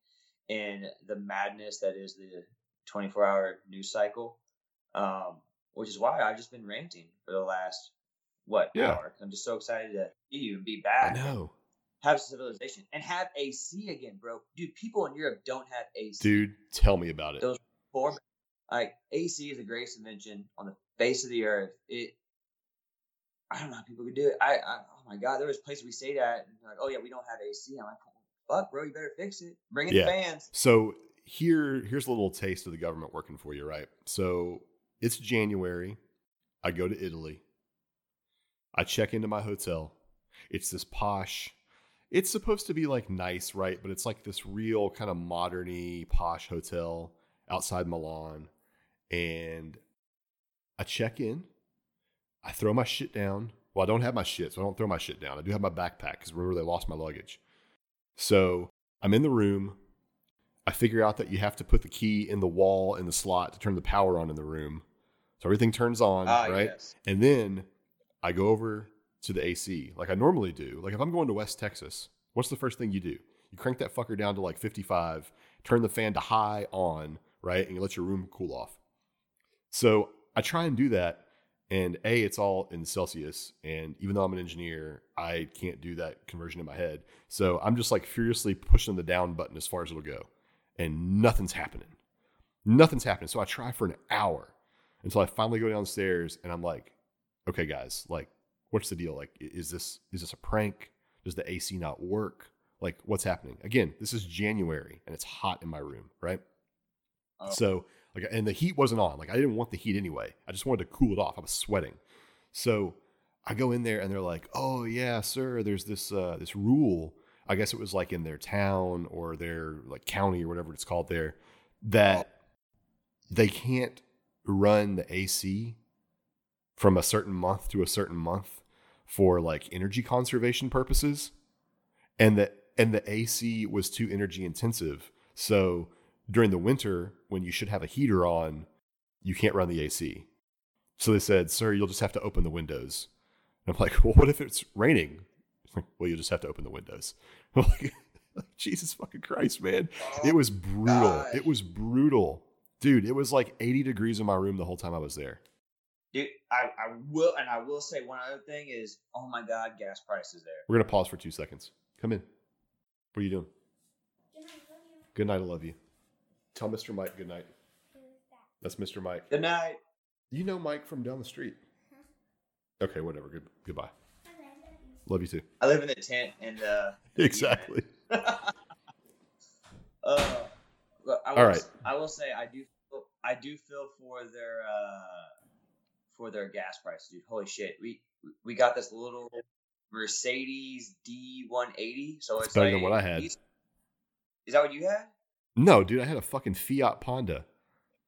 in the madness that is the 24 hour news cycle. Um, which is why I've just been ranting for the last what Yeah. hour. I'm just so excited to see you and be back. I know, have civilization, and have AC again, bro. Dude, people in Europe don't have AC. dude. Tell me about it. Those four like AC is the greatest invention on the face of the earth. It I don't know how people could do it. I, I oh my god, there was places we stayed at and like, oh yeah, we don't have AC. I'm like, fuck, bro, you better fix it. Bring in Yeah. the fans. So here, here's a little taste of the government working for you, right? So it's January. I go to Italy. I check into my hotel. It's this posh. It's supposed to be like nice, right? But it's like this real kind of moderny, posh hotel outside Milan. And I check in. I throw my shit down. Well, I don't have my shit, so I don't throw my shit down. I do have my backpack because remember they lost my luggage. So I'm in the room. I figure out that you have to put the key in the wall in the slot to turn the power on in the room. So everything turns on, Ah, right? yes. And then I go over to the AC like I normally do. Like if I'm going to West Texas, what's the first thing you do? You crank that fucker down to like 55, turn the fan to high on, right? And you let your room cool off. So I try and do that. And A, it's all in Celsius. And even though I'm an engineer, I can't do that conversion in my head. So I'm just like furiously pushing the down button as far as it'll go. And nothing's happening. Nothing's happening. So I try for an hour until I finally go downstairs and I'm like, okay, guys, like, what's the deal? Like, is this is this a prank? Does the AC not work? Like, what's happening? Again, this is January and it's hot in my room, right? Oh. So like, and the heat wasn't on. Like, I didn't want the heat anyway. I just wanted to cool it off. I was sweating. So I go in there and they're like, "Oh yeah, sir, there's this uh, this rule. I guess it was like in their town or their like county or whatever it's called there that they can't run the AC from a certain month to a certain month for like energy conservation purposes and the and the AC was too energy intensive. So during the winter when you should have a heater on, you can't run the AC. So they said, "Sir, you'll just have to open the windows." And I'm like, "Well, what if it's raining?" well, you'll just have to open the windows. like, Jesus fucking Christ, man. It was brutal. God. It was brutal. Dude, it was like 80 degrees in my room the whole time I was there. Dude, I, I will, and I will say one other thing is, oh my god, gas prices there. We're going to pause for two seconds. Come in. What are you doing? Good night. I love you. Tell Mr. Mike good night. That's Mr. Mike. Good night. You know Mike from down the street. Okay, whatever. Good. Goodbye. Love you too. I live in the tent, and uh, Exactly. uh, look, I will, All right. I will say I do. Feel, I do feel for their uh, for their gas prices, dude. Holy shit, we we got this little Mercedes D180. So it's, It's better like, than what I had. Is that what you had? No, dude, I had a fucking Fiat Panda.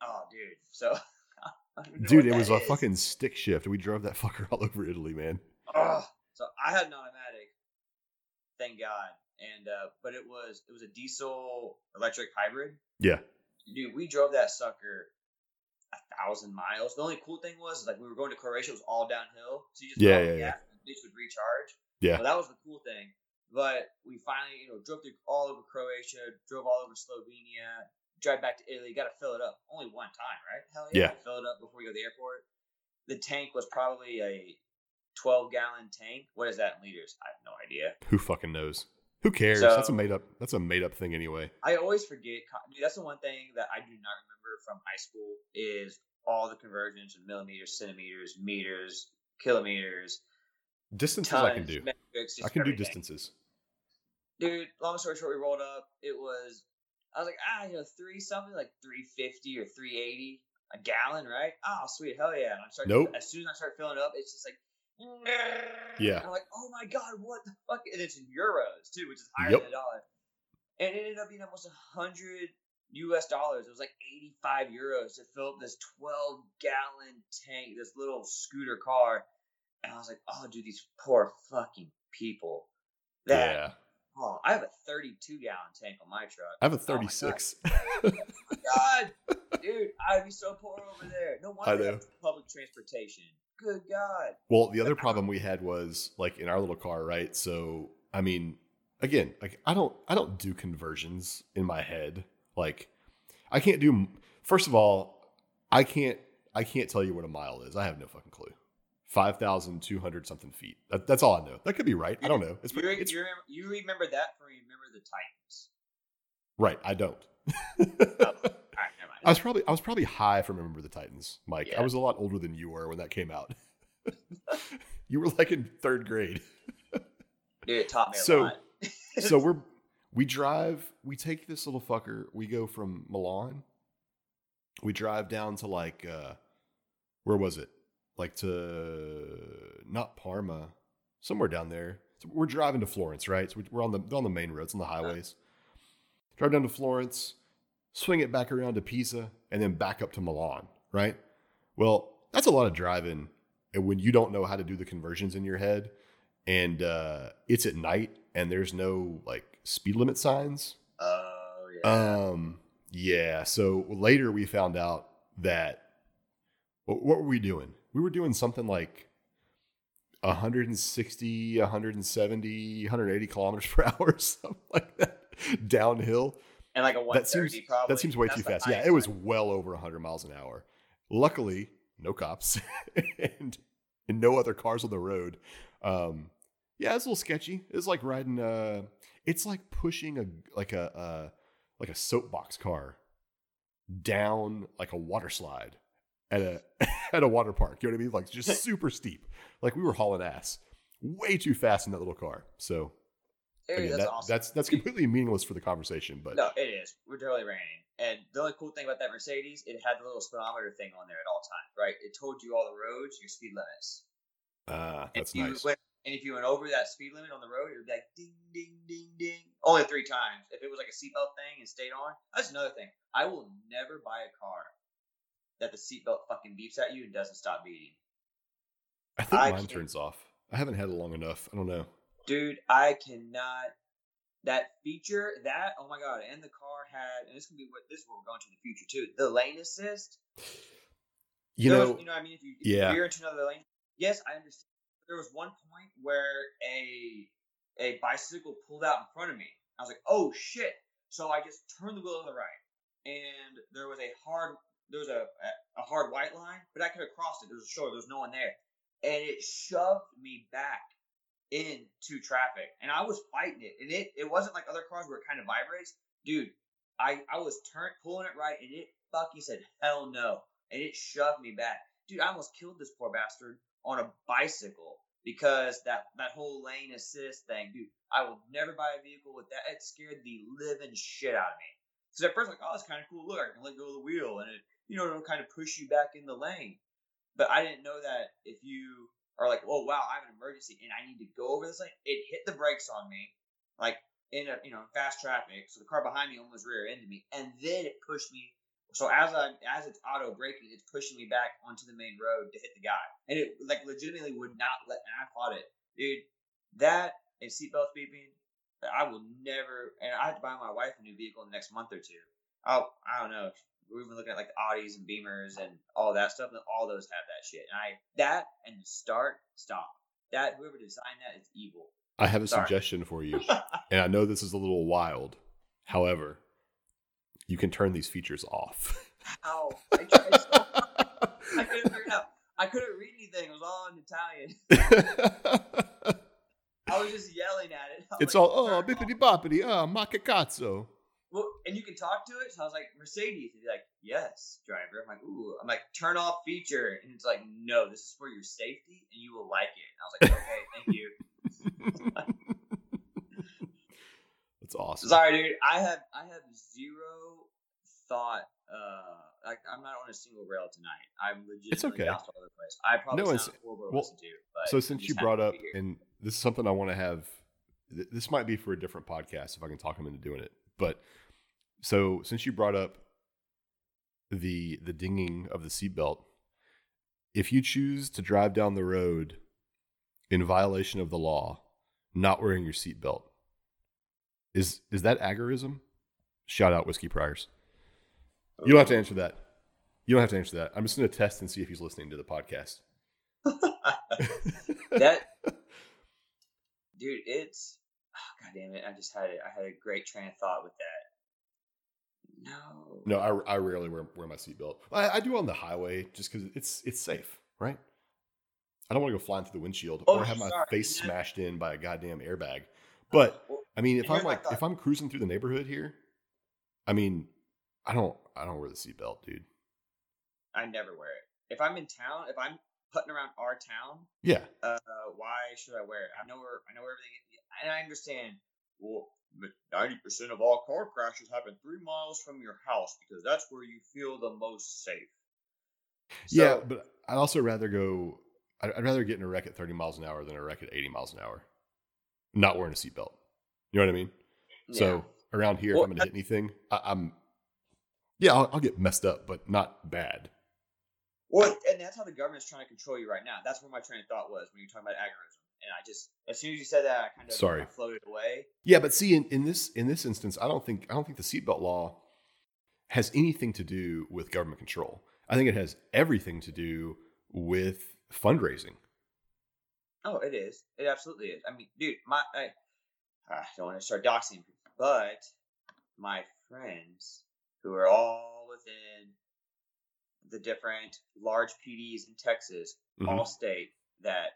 Oh, dude. So, I don't know Dude, it was that a fucking stick shift. We drove that fucker all over Italy, man. Ugh. So I had an automatic, thank God, and uh, but it was it was a diesel electric hybrid. Yeah. Dude, we drove that sucker a thousand miles. The only cool thing was like we were going to Croatia, it was all downhill, so you just Yeah, yeah, yeah. bitch would recharge. Yeah. So that was the cool thing. But we finally, you know, drove through all over Croatia, drove all over Slovenia, drive back to Italy. Got to fill it up only one time, right? Hell yeah, Yeah. fill it up before we go to the airport. The tank was probably a 12 gallon tank. What is that in liters? I have no idea. Who fucking knows? Who cares? that's a made up. That's a made up thing anyway. I always forget. Dude, that's the one thing that I do not remember from high school is all the conversions in millimeters, centimeters, meters, kilometers, Distances tons, I can do. metrics, I can do distances. Dude. Long story short, we rolled up. It was I was like, ah, you know, three something like three fifty or three eighty a gallon, right? Oh, sweet, hell yeah! And I started Nope. as soon as I start filling up, it's just like. Yeah. And I'm like, oh my god, what the fuck? And it's in euros too, which is higher Yep. than a dollar. And it ended up being almost a hundred US dollars. It was like 85 euros to fill up this 12 gallon tank, this little scooter car. And I was like, oh, dude, these poor fucking people. That yeah. Oh, I have a 32 gallon tank on my truck. I have a Oh my God. 36. God, dude, I'd be so poor over there. No wonder I know. public transportation. Good God. well, the other problem we had was like in our little car, right? So, I mean, again, like I don't I don't do conversions in my head. Like I can't do First of all, I can't I can't tell you what a mile is. I have no fucking clue. 5,200 something feet. That, that's all I know. That could be right. I don't know. It's, You, it's you, remember, you remember that from remember the Titans. right. I don't. All right. I was probably I was probably high from Remember the Titans, Mike. I was a lot older than you were when that came out. you were like in third grade. Dude, it taught me a So- lot. so we're we drive we take this little fucker we go from milan we drive down to like uh where was it like to not parma somewhere down there so we're driving to florence right so we- we're on the on the main roads on the highways drive down to florence swing it back around to pisa and then back up to milan right well that's a lot of driving and when you don't know how to do the conversions in your head and uh, it's at night and there's no like speed limit signs. Oh, yeah. Um, yeah. So later we found out that what, what were we doing? We were doing something like 160, 170, 180 kilometers per hour, something like that, downhill. and like a That 130 seems probably. that seems way That's too fast. Yeah, it was well over 100 miles an hour. Luckily, no cops and, and no other cars on the road. Um, yeah, it's a little sketchy. It's like riding. Uh, it's like pushing a like a uh, like a soapbox car down like a water slide at a at a water park. You know what I mean? Like just super steep. Like we were hauling ass way too fast in that little car. So Dude, again, that's that, awesome. that's that's completely meaningless for the conversation. But No, it is. We're totally raining. And the only cool thing about that Mercedes, it had the little speedometer thing on there at all times, right? It told you all the roads, your speed limits. ah, And that's if you nice. Went, and if you went over that speed limit on the road, it would be like ding, ding, ding, ding. Only three times. If it was like a seatbelt thing and stayed on, that's another thing. I will never buy a car that the seatbelt fucking beeps at you and doesn't stop beating. I think I mine can't- turns off. I haven't had it long enough. I don't know. Dude, I cannot. That feature, that oh my god, and the car had, and this can be what this is what we're going to in the future too. The lane assist. You know, you know, what I mean, if you, yeah. veer into another lane, yes, I understand. There was one point where a a bicycle pulled out in front of me. I was like, oh shit! So I just turned the wheel to the right, and there was a hard there was a a hard white line, but I could have crossed it. There's a shore. There's no one there, and it shoved me back into traffic, and I was fighting it, and it it wasn't like other cars where it kind of vibrates, dude. I I was turn pulling it right, and it fucking said hell no, and it shoved me back, dude. I almost killed this poor bastard on a bicycle because that that whole lane assist thing, dude. I will never buy a vehicle with that. It scared the living shit out of me. Because at first, like, oh, it's kind of cool. Look, I can let go of the wheel, and it, you know, it'll kind of push you back in the lane. But I didn't know that if you are like, oh wow, I have an emergency and I need to go over this lane, it hit the brakes on me, like in a you know fast traffic. So the car behind me almost rear ended me, and then it pushed me. So as I as it's auto braking, it's pushing me back onto the main road to hit the guy, and it like legitimately would not let. And I fought it, dude. That and seatbelts beeping, I will never. And I have to buy my wife a new vehicle in the next month or two. Oh, I don't know we've been looking at like the Audis and Beamers and all that stuff, and all those have that shit. And I that and start stop that whoever designed that is evil. I have a Sorry. suggestion for you, and I know this is a little wild. However, you can turn these features off. How? I tried so. I couldn't figure it out. I couldn't read anything. It was all in Italian. I was just yelling at it. It's like, all oh bippity boppity oh ma che cazzo well, and you can talk to it. So I was like, Mercedes. And he's like, yes, driver. I'm like, ooh. I'm like, turn off feature. And it's like, no, this is for your safety and you will like it. And I was like, okay, thank you. That's awesome. Sorry, dude. I have I have zero thought. Uh, like I'm not on a single rail tonight. I'm legit. It's okay. All over the place. I probably no, sound horrible well, to. But so since you brought up, and this is something I want to have. This might be for a different podcast if I can talk him into doing it. But so since you brought up the the dinging of the seatbelt, if you choose to drive down the road in violation of the law, not wearing your seatbelt, is is that agorism? Shout out whiskey priors. You don't have to oh. answer that. You don't have to answer that. I'm just going to test and see if he's listening to the podcast. that dude, it's oh, god damn it! I just had it. I had a great train of thought with that. No. No, I, I rarely wear, wear my seatbelt. I, I do on the highway just because it's it's safe, right? I don't want to go flying through the windshield oh, or have my sorry. face smashed in by a goddamn airbag. But I mean, if I'm like if I'm cruising through the neighborhood here, I mean, I don't I don't wear the seatbelt, dude. I never wear it. If I'm in town, if I'm putting around our town, yeah. Uh, why should I wear it? I know where I know where everything, Is, and I understand. Well, ninety percent of all car crashes happen three miles from your house because that's where you feel the most safe. So, yeah, but I'd also rather go. I'd rather get in a wreck at thirty miles an hour than a wreck at eighty miles an hour, not wearing a seatbelt. You know what I mean? Yeah. So around here, well, if I'm going to hit anything, I, am yeah, I'll, I'll, get messed up, but not bad. Well, and that's how the government's trying to control you right now. That's where my train of thought was when you're talking about agorism and I just as soon as you said that, I kind of sorry floated away. Yeah, but see, in, in this in this instance, I don't think I don't think the seatbelt law has anything to do with government control. I think it has everything to do with fundraising. Oh, it is. It absolutely is. I mean, dude, my I, I don't want to start doxing, but my friends who are all within the different large PDs in Texas mm-hmm. all state that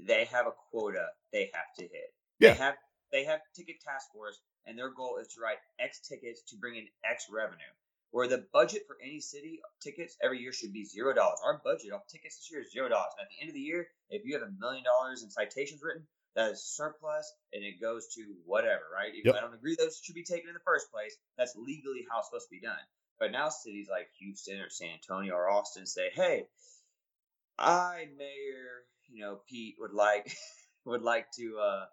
they have a quota they have to hit. Yeah. They have they have ticket task force and their goal is to write X tickets to bring in X revenue. Where the budget for any city tickets every year should be zero dollars. Our budget of tickets this year is zero dollars. And at the end of the year, if you have a million dollars in citations written, that is surplus and it goes to whatever, right? If yep. I don't agree those should be taken in the first place, that's legally how it's supposed to be done. But now cities like Houston or San Antonio or Austin say, hey, I, Mayor you know, Pete would like would like to. Uh,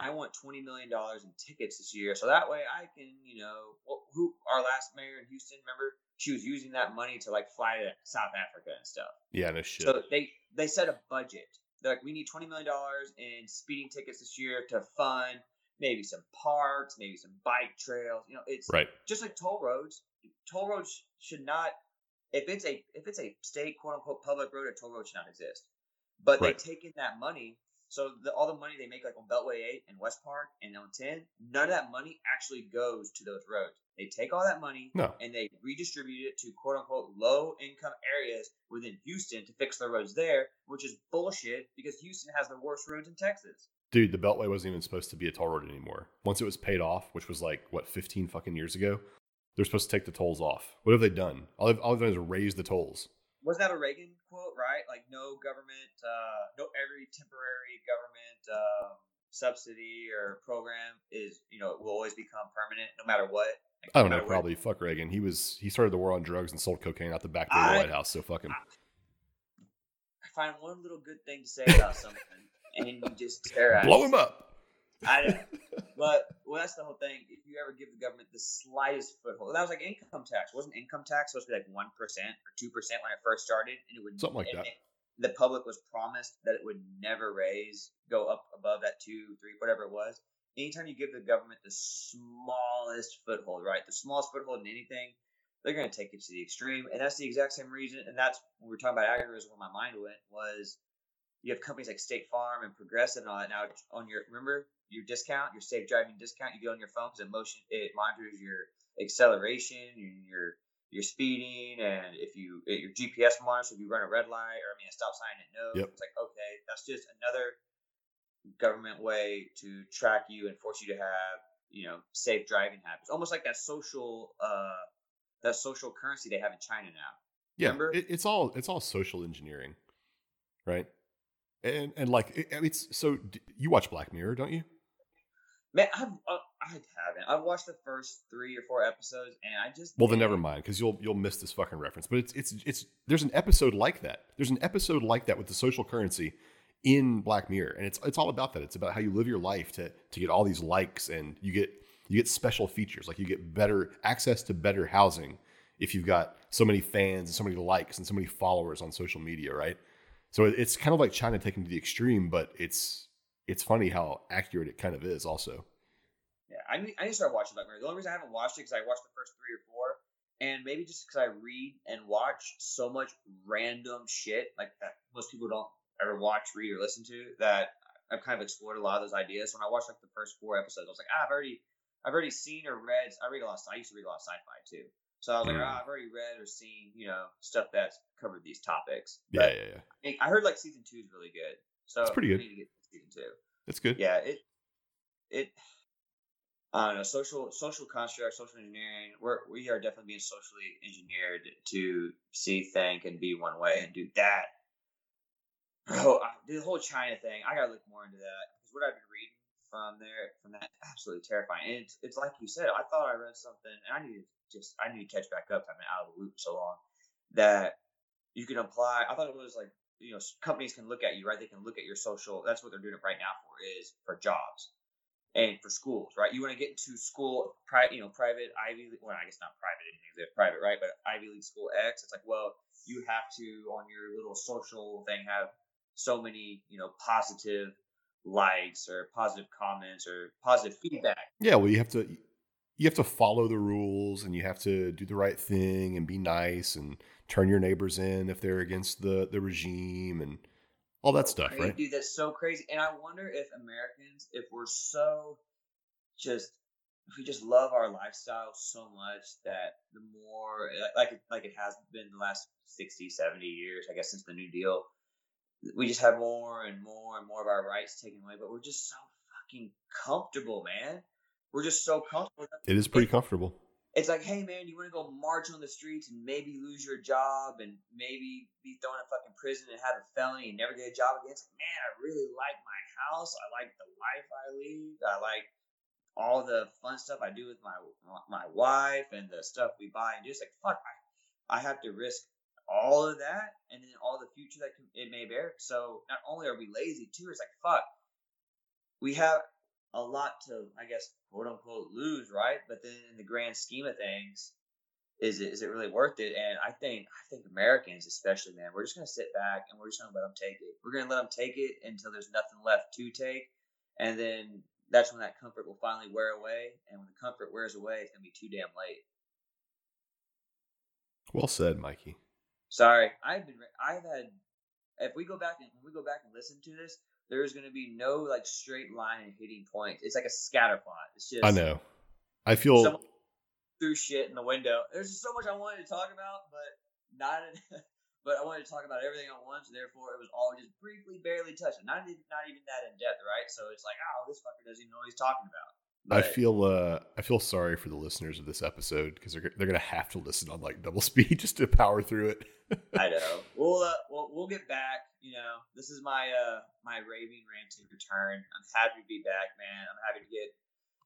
I want twenty million dollars in tickets this year, so that way I can, you know, well, who our last mayor in Houston, remember, she was using that money to like fly to South Africa and stuff. Yeah, no shit. So they they set a budget. They're like, we need twenty million dollars in speeding tickets this year to fund maybe some parks, maybe some bike trails. You know, it's right. just like toll roads. Toll roads should not. If it's a if it's a state quote unquote public road, a toll road should not exist. But right. they take in that money So the, all the money they make, like on Beltway Eight and West Park and on Ten, none of that money actually goes to those roads. They take all that money No. and they redistribute it to quote unquote low income areas within Houston to fix the roads there, which is bullshit because Houston has the worst roads in Texas. Dude, the Beltway wasn't even supposed to be a toll road anymore. Once it was paid off, which was like, what, 15 fucking years ago, they're supposed to take the tolls off. What have they done? All they've, all they've done is raise the tolls. Wasn't that a Reagan quote, right? Like no government, uh, no every temporary government um, subsidy or program is, you know, will always become permanent no matter what. Like, I don't know, matter what- probably. Fuck Reagan. He was he started the war on drugs and sold cocaine out the back door of the White House. So fuck him. I find one little good thing to say about something, and you just stare at Blow him up. I know. But well, that's the whole thing. If you ever give the government the slightest foothold, that was like income tax. Wasn't income tax supposed to be like one percent or two percent when it first started, and it would Something like that. it- the public was promised that it would never raise, go up above that two, three, whatever it was. Anytime you give the government the smallest foothold, right, the smallest foothold in anything, they're going to take it to the extreme, and that's the exact same reason. And that's when we were talking about agorism. Where my mind went was you have companies like State Farm and Progressive and all that now on your remember your discount, your safe driving discount. You get on your phone because it motion it monitors your acceleration, your your, your speeding, and if you your GPS monitors if you run a red light or I mean a stop sign, it knows. Yep. It's like okay, that's just another government way to track you and force you to have you know safe driving habits, almost like that social uh that social currency they have in China now. Yeah, it, it's all it's all social engineering, right? And and like it, I mean, it's so you watch Black Mirror, don't you? Man, I've uh, I haven't. I've watched the first three or four episodes, and I just Well, then never mind, because you'll you'll miss this fucking reference. But it's it's it's there's an episode like that. There's an episode like that with the social currency in Black Mirror, and it's it's all about that. It's about how you live your life to to get all these likes, and you get you get special features like you get better access to better housing if you've got so many fans and so many likes and so many followers on social media, right? So it's kind of like China taken to the extreme, but it's it's funny how accurate it kind of is. Also, Yeah, I need, I need to start watching Black Mirror. The only reason I haven't watched it because I watched the first three or four, and maybe just because I read and watch so much random shit like that most people don't ever watch, read, or listen to. That I've kind of explored a lot of those ideas. When I watched like the first four episodes, I was like, ah, I've already, I've already seen or read. I read a lot. Of, I used to read a lot of sci-fi too. So I was like, Mm. ah, I've already read or seen, you know, stuff that's covered these topics. yeah, But yeah, yeah, I think- I heard like season two is really good. So It's pretty I good. need to get season two it's good. yeah it it i don't know social social construct social engineering we're we are definitely being socially engineered to see think and be one way and do that bro I- the whole china thing i gotta look more into that because what i've been reading from there from that absolutely terrifying and it's, it's like you said i thought i read something and i need to just i need to catch back up. I've been out of the loop so long that you can apply i thought it was like you know companies can look at you right? They can look at your social that's what they're doing it right now for is for jobs and for schools right? You want to get into school pri- you know private ivy well i guess not private anything they're private right? But ivy league school x it's like well you have to on your little social thing have so many you know positive likes or positive comments or positive feedback. Yeah, well, you have to you have to follow the rules and you have to do the right thing and be nice and turn your neighbors in if they're against the the regime and all that stuff, right? Dude, that's so crazy. And I wonder if Americans, if we're so just, if we just love our lifestyle so much that the more, like it, like it has been the last 60, 70 years, I guess, since the New Deal, we just have more and more and more of our rights taken away. But we're just so fucking comfortable, man. We're just so comfortable. It is pretty comfortable. It's like, hey man, you want to go march on the streets and maybe lose your job and maybe be thrown in fucking prison and have a felony and never get a job again. It's like, man, I really like my house. I like the life I lead. I like all the fun stuff I do with my my wife and the stuff we buy and just like fuck, I I have to risk all of that and then all the future that can, it may bear. So not only are we lazy too, it's like fuck, we have a lot to, I guess, quote unquote, lose, right? But then in the grand scheme of things, is it is it really worth it? And I think I think Americans, especially, man, we're just gonna sit back and we're just gonna let them take it. We're gonna let them take it until there's nothing left to take, and then that's when that comfort will finally wear away. And when the comfort wears away, it's gonna be too damn late. Well said, Mikey. Sorry, I've been I've had. If we go back and we go back and listen to this, there's going to be no like straight line and hitting points. It's like a scatter plot. It's just I know. I feel threw shit in the window. There's just so much I wanted to talk about, but not. In, but I wanted to talk about everything at once. Therefore, it was all just briefly, barely touched. Not even, not even that in depth, right? So it's like, oh, this fucker doesn't even know what he's talking about. I feel uh I feel sorry for the listeners of this episode because they're they're gonna have to listen on like double speed just to power through it. I know. We'll uh, we'll we'll get back. You know, this is my uh my raving ranting return. I'm happy to be back, man. I'm happy to get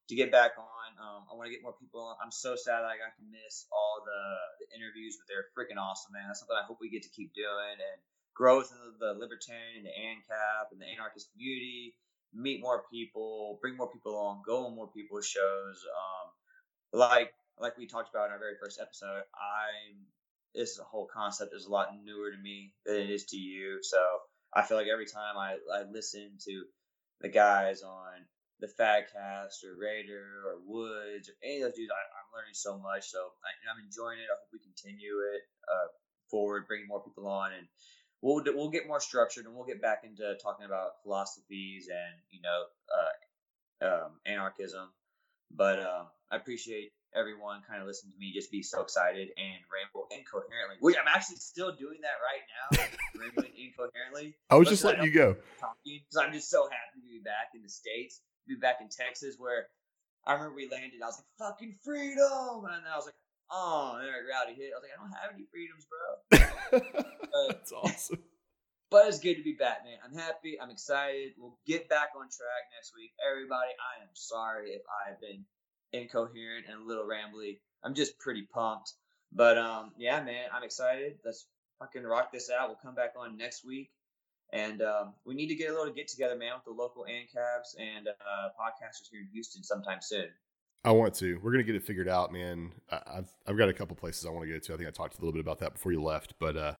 to get back on. Um, I want to get more people on. I'm so sad that I got to miss all the, the interviews, but they're freaking awesome, man. That's something I hope we get to keep doing and grow within the, the libertarian, and the ANCAP, and the anarchist community. Meet more people, bring more people on, go on more people's shows. Um, like like we talked about in our very first episode, I'm this whole concept is a lot newer to me than it is to you. So I feel like every time I, I listen to the guys on the Fadcast or Raider or Woods or any of those dudes, I, I'm learning so much. So I, I'm enjoying it. I hope we continue it uh, forward, bringing more people on, and we'll we'll get more structured and we'll get back into talking about philosophies and you know uh, um, anarchism. But um, I appreciate everyone kind of listening to me just be so excited and ramble incoherently. Which I'm actually still doing that right now, rambling incoherently. I was just letting you go. talking because I'm just so happy to be back in the states, to be back in Texas, where I remember we landed. I was like, "Fucking freedom!" and I was like, "Oh," and then rowdy hit. I was like, "I don't have any freedoms, bro." That's awesome. But it's good to be back, man. I'm happy. I'm excited. We'll get back on track next week. Everybody, I am sorry if I've been incoherent and a little rambly. I'm just pretty pumped. But um, yeah, man, I'm excited. Let's fucking rock this out. We'll come back on next week. And um, we need to get a little get together, man, with the local ANCAPs and uh, podcasters here in Houston sometime soon. I want to. We're gonna get it figured out, man. I- I've I've got a couple places I want to go to. I think I talked a little bit about that before you left, but uh,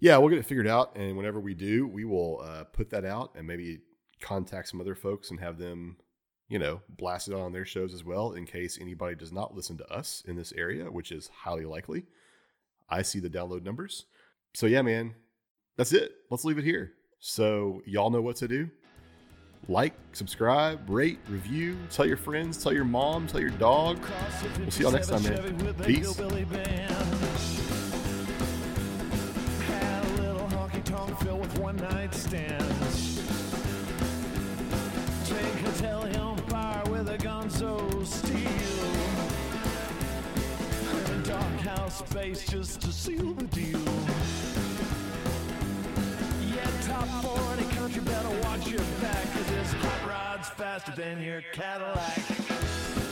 yeah, we'll get it figured out. And whenever we do, we will uh, put that out and maybe contact some other folks and have them, you know, blast it on their shows as well. In case anybody does not listen to us in this area, which is highly likely. I see the download numbers. So yeah, man, that's it. Let's leave it here. So y'all know what to do like, subscribe, rate, review, tell your friends, tell your mom, tell your dog. We'll see y'all next time, man. Peace. Had a little honky tonk filled 40 country better watch your back, cause this hot rod's faster than your Cadillac.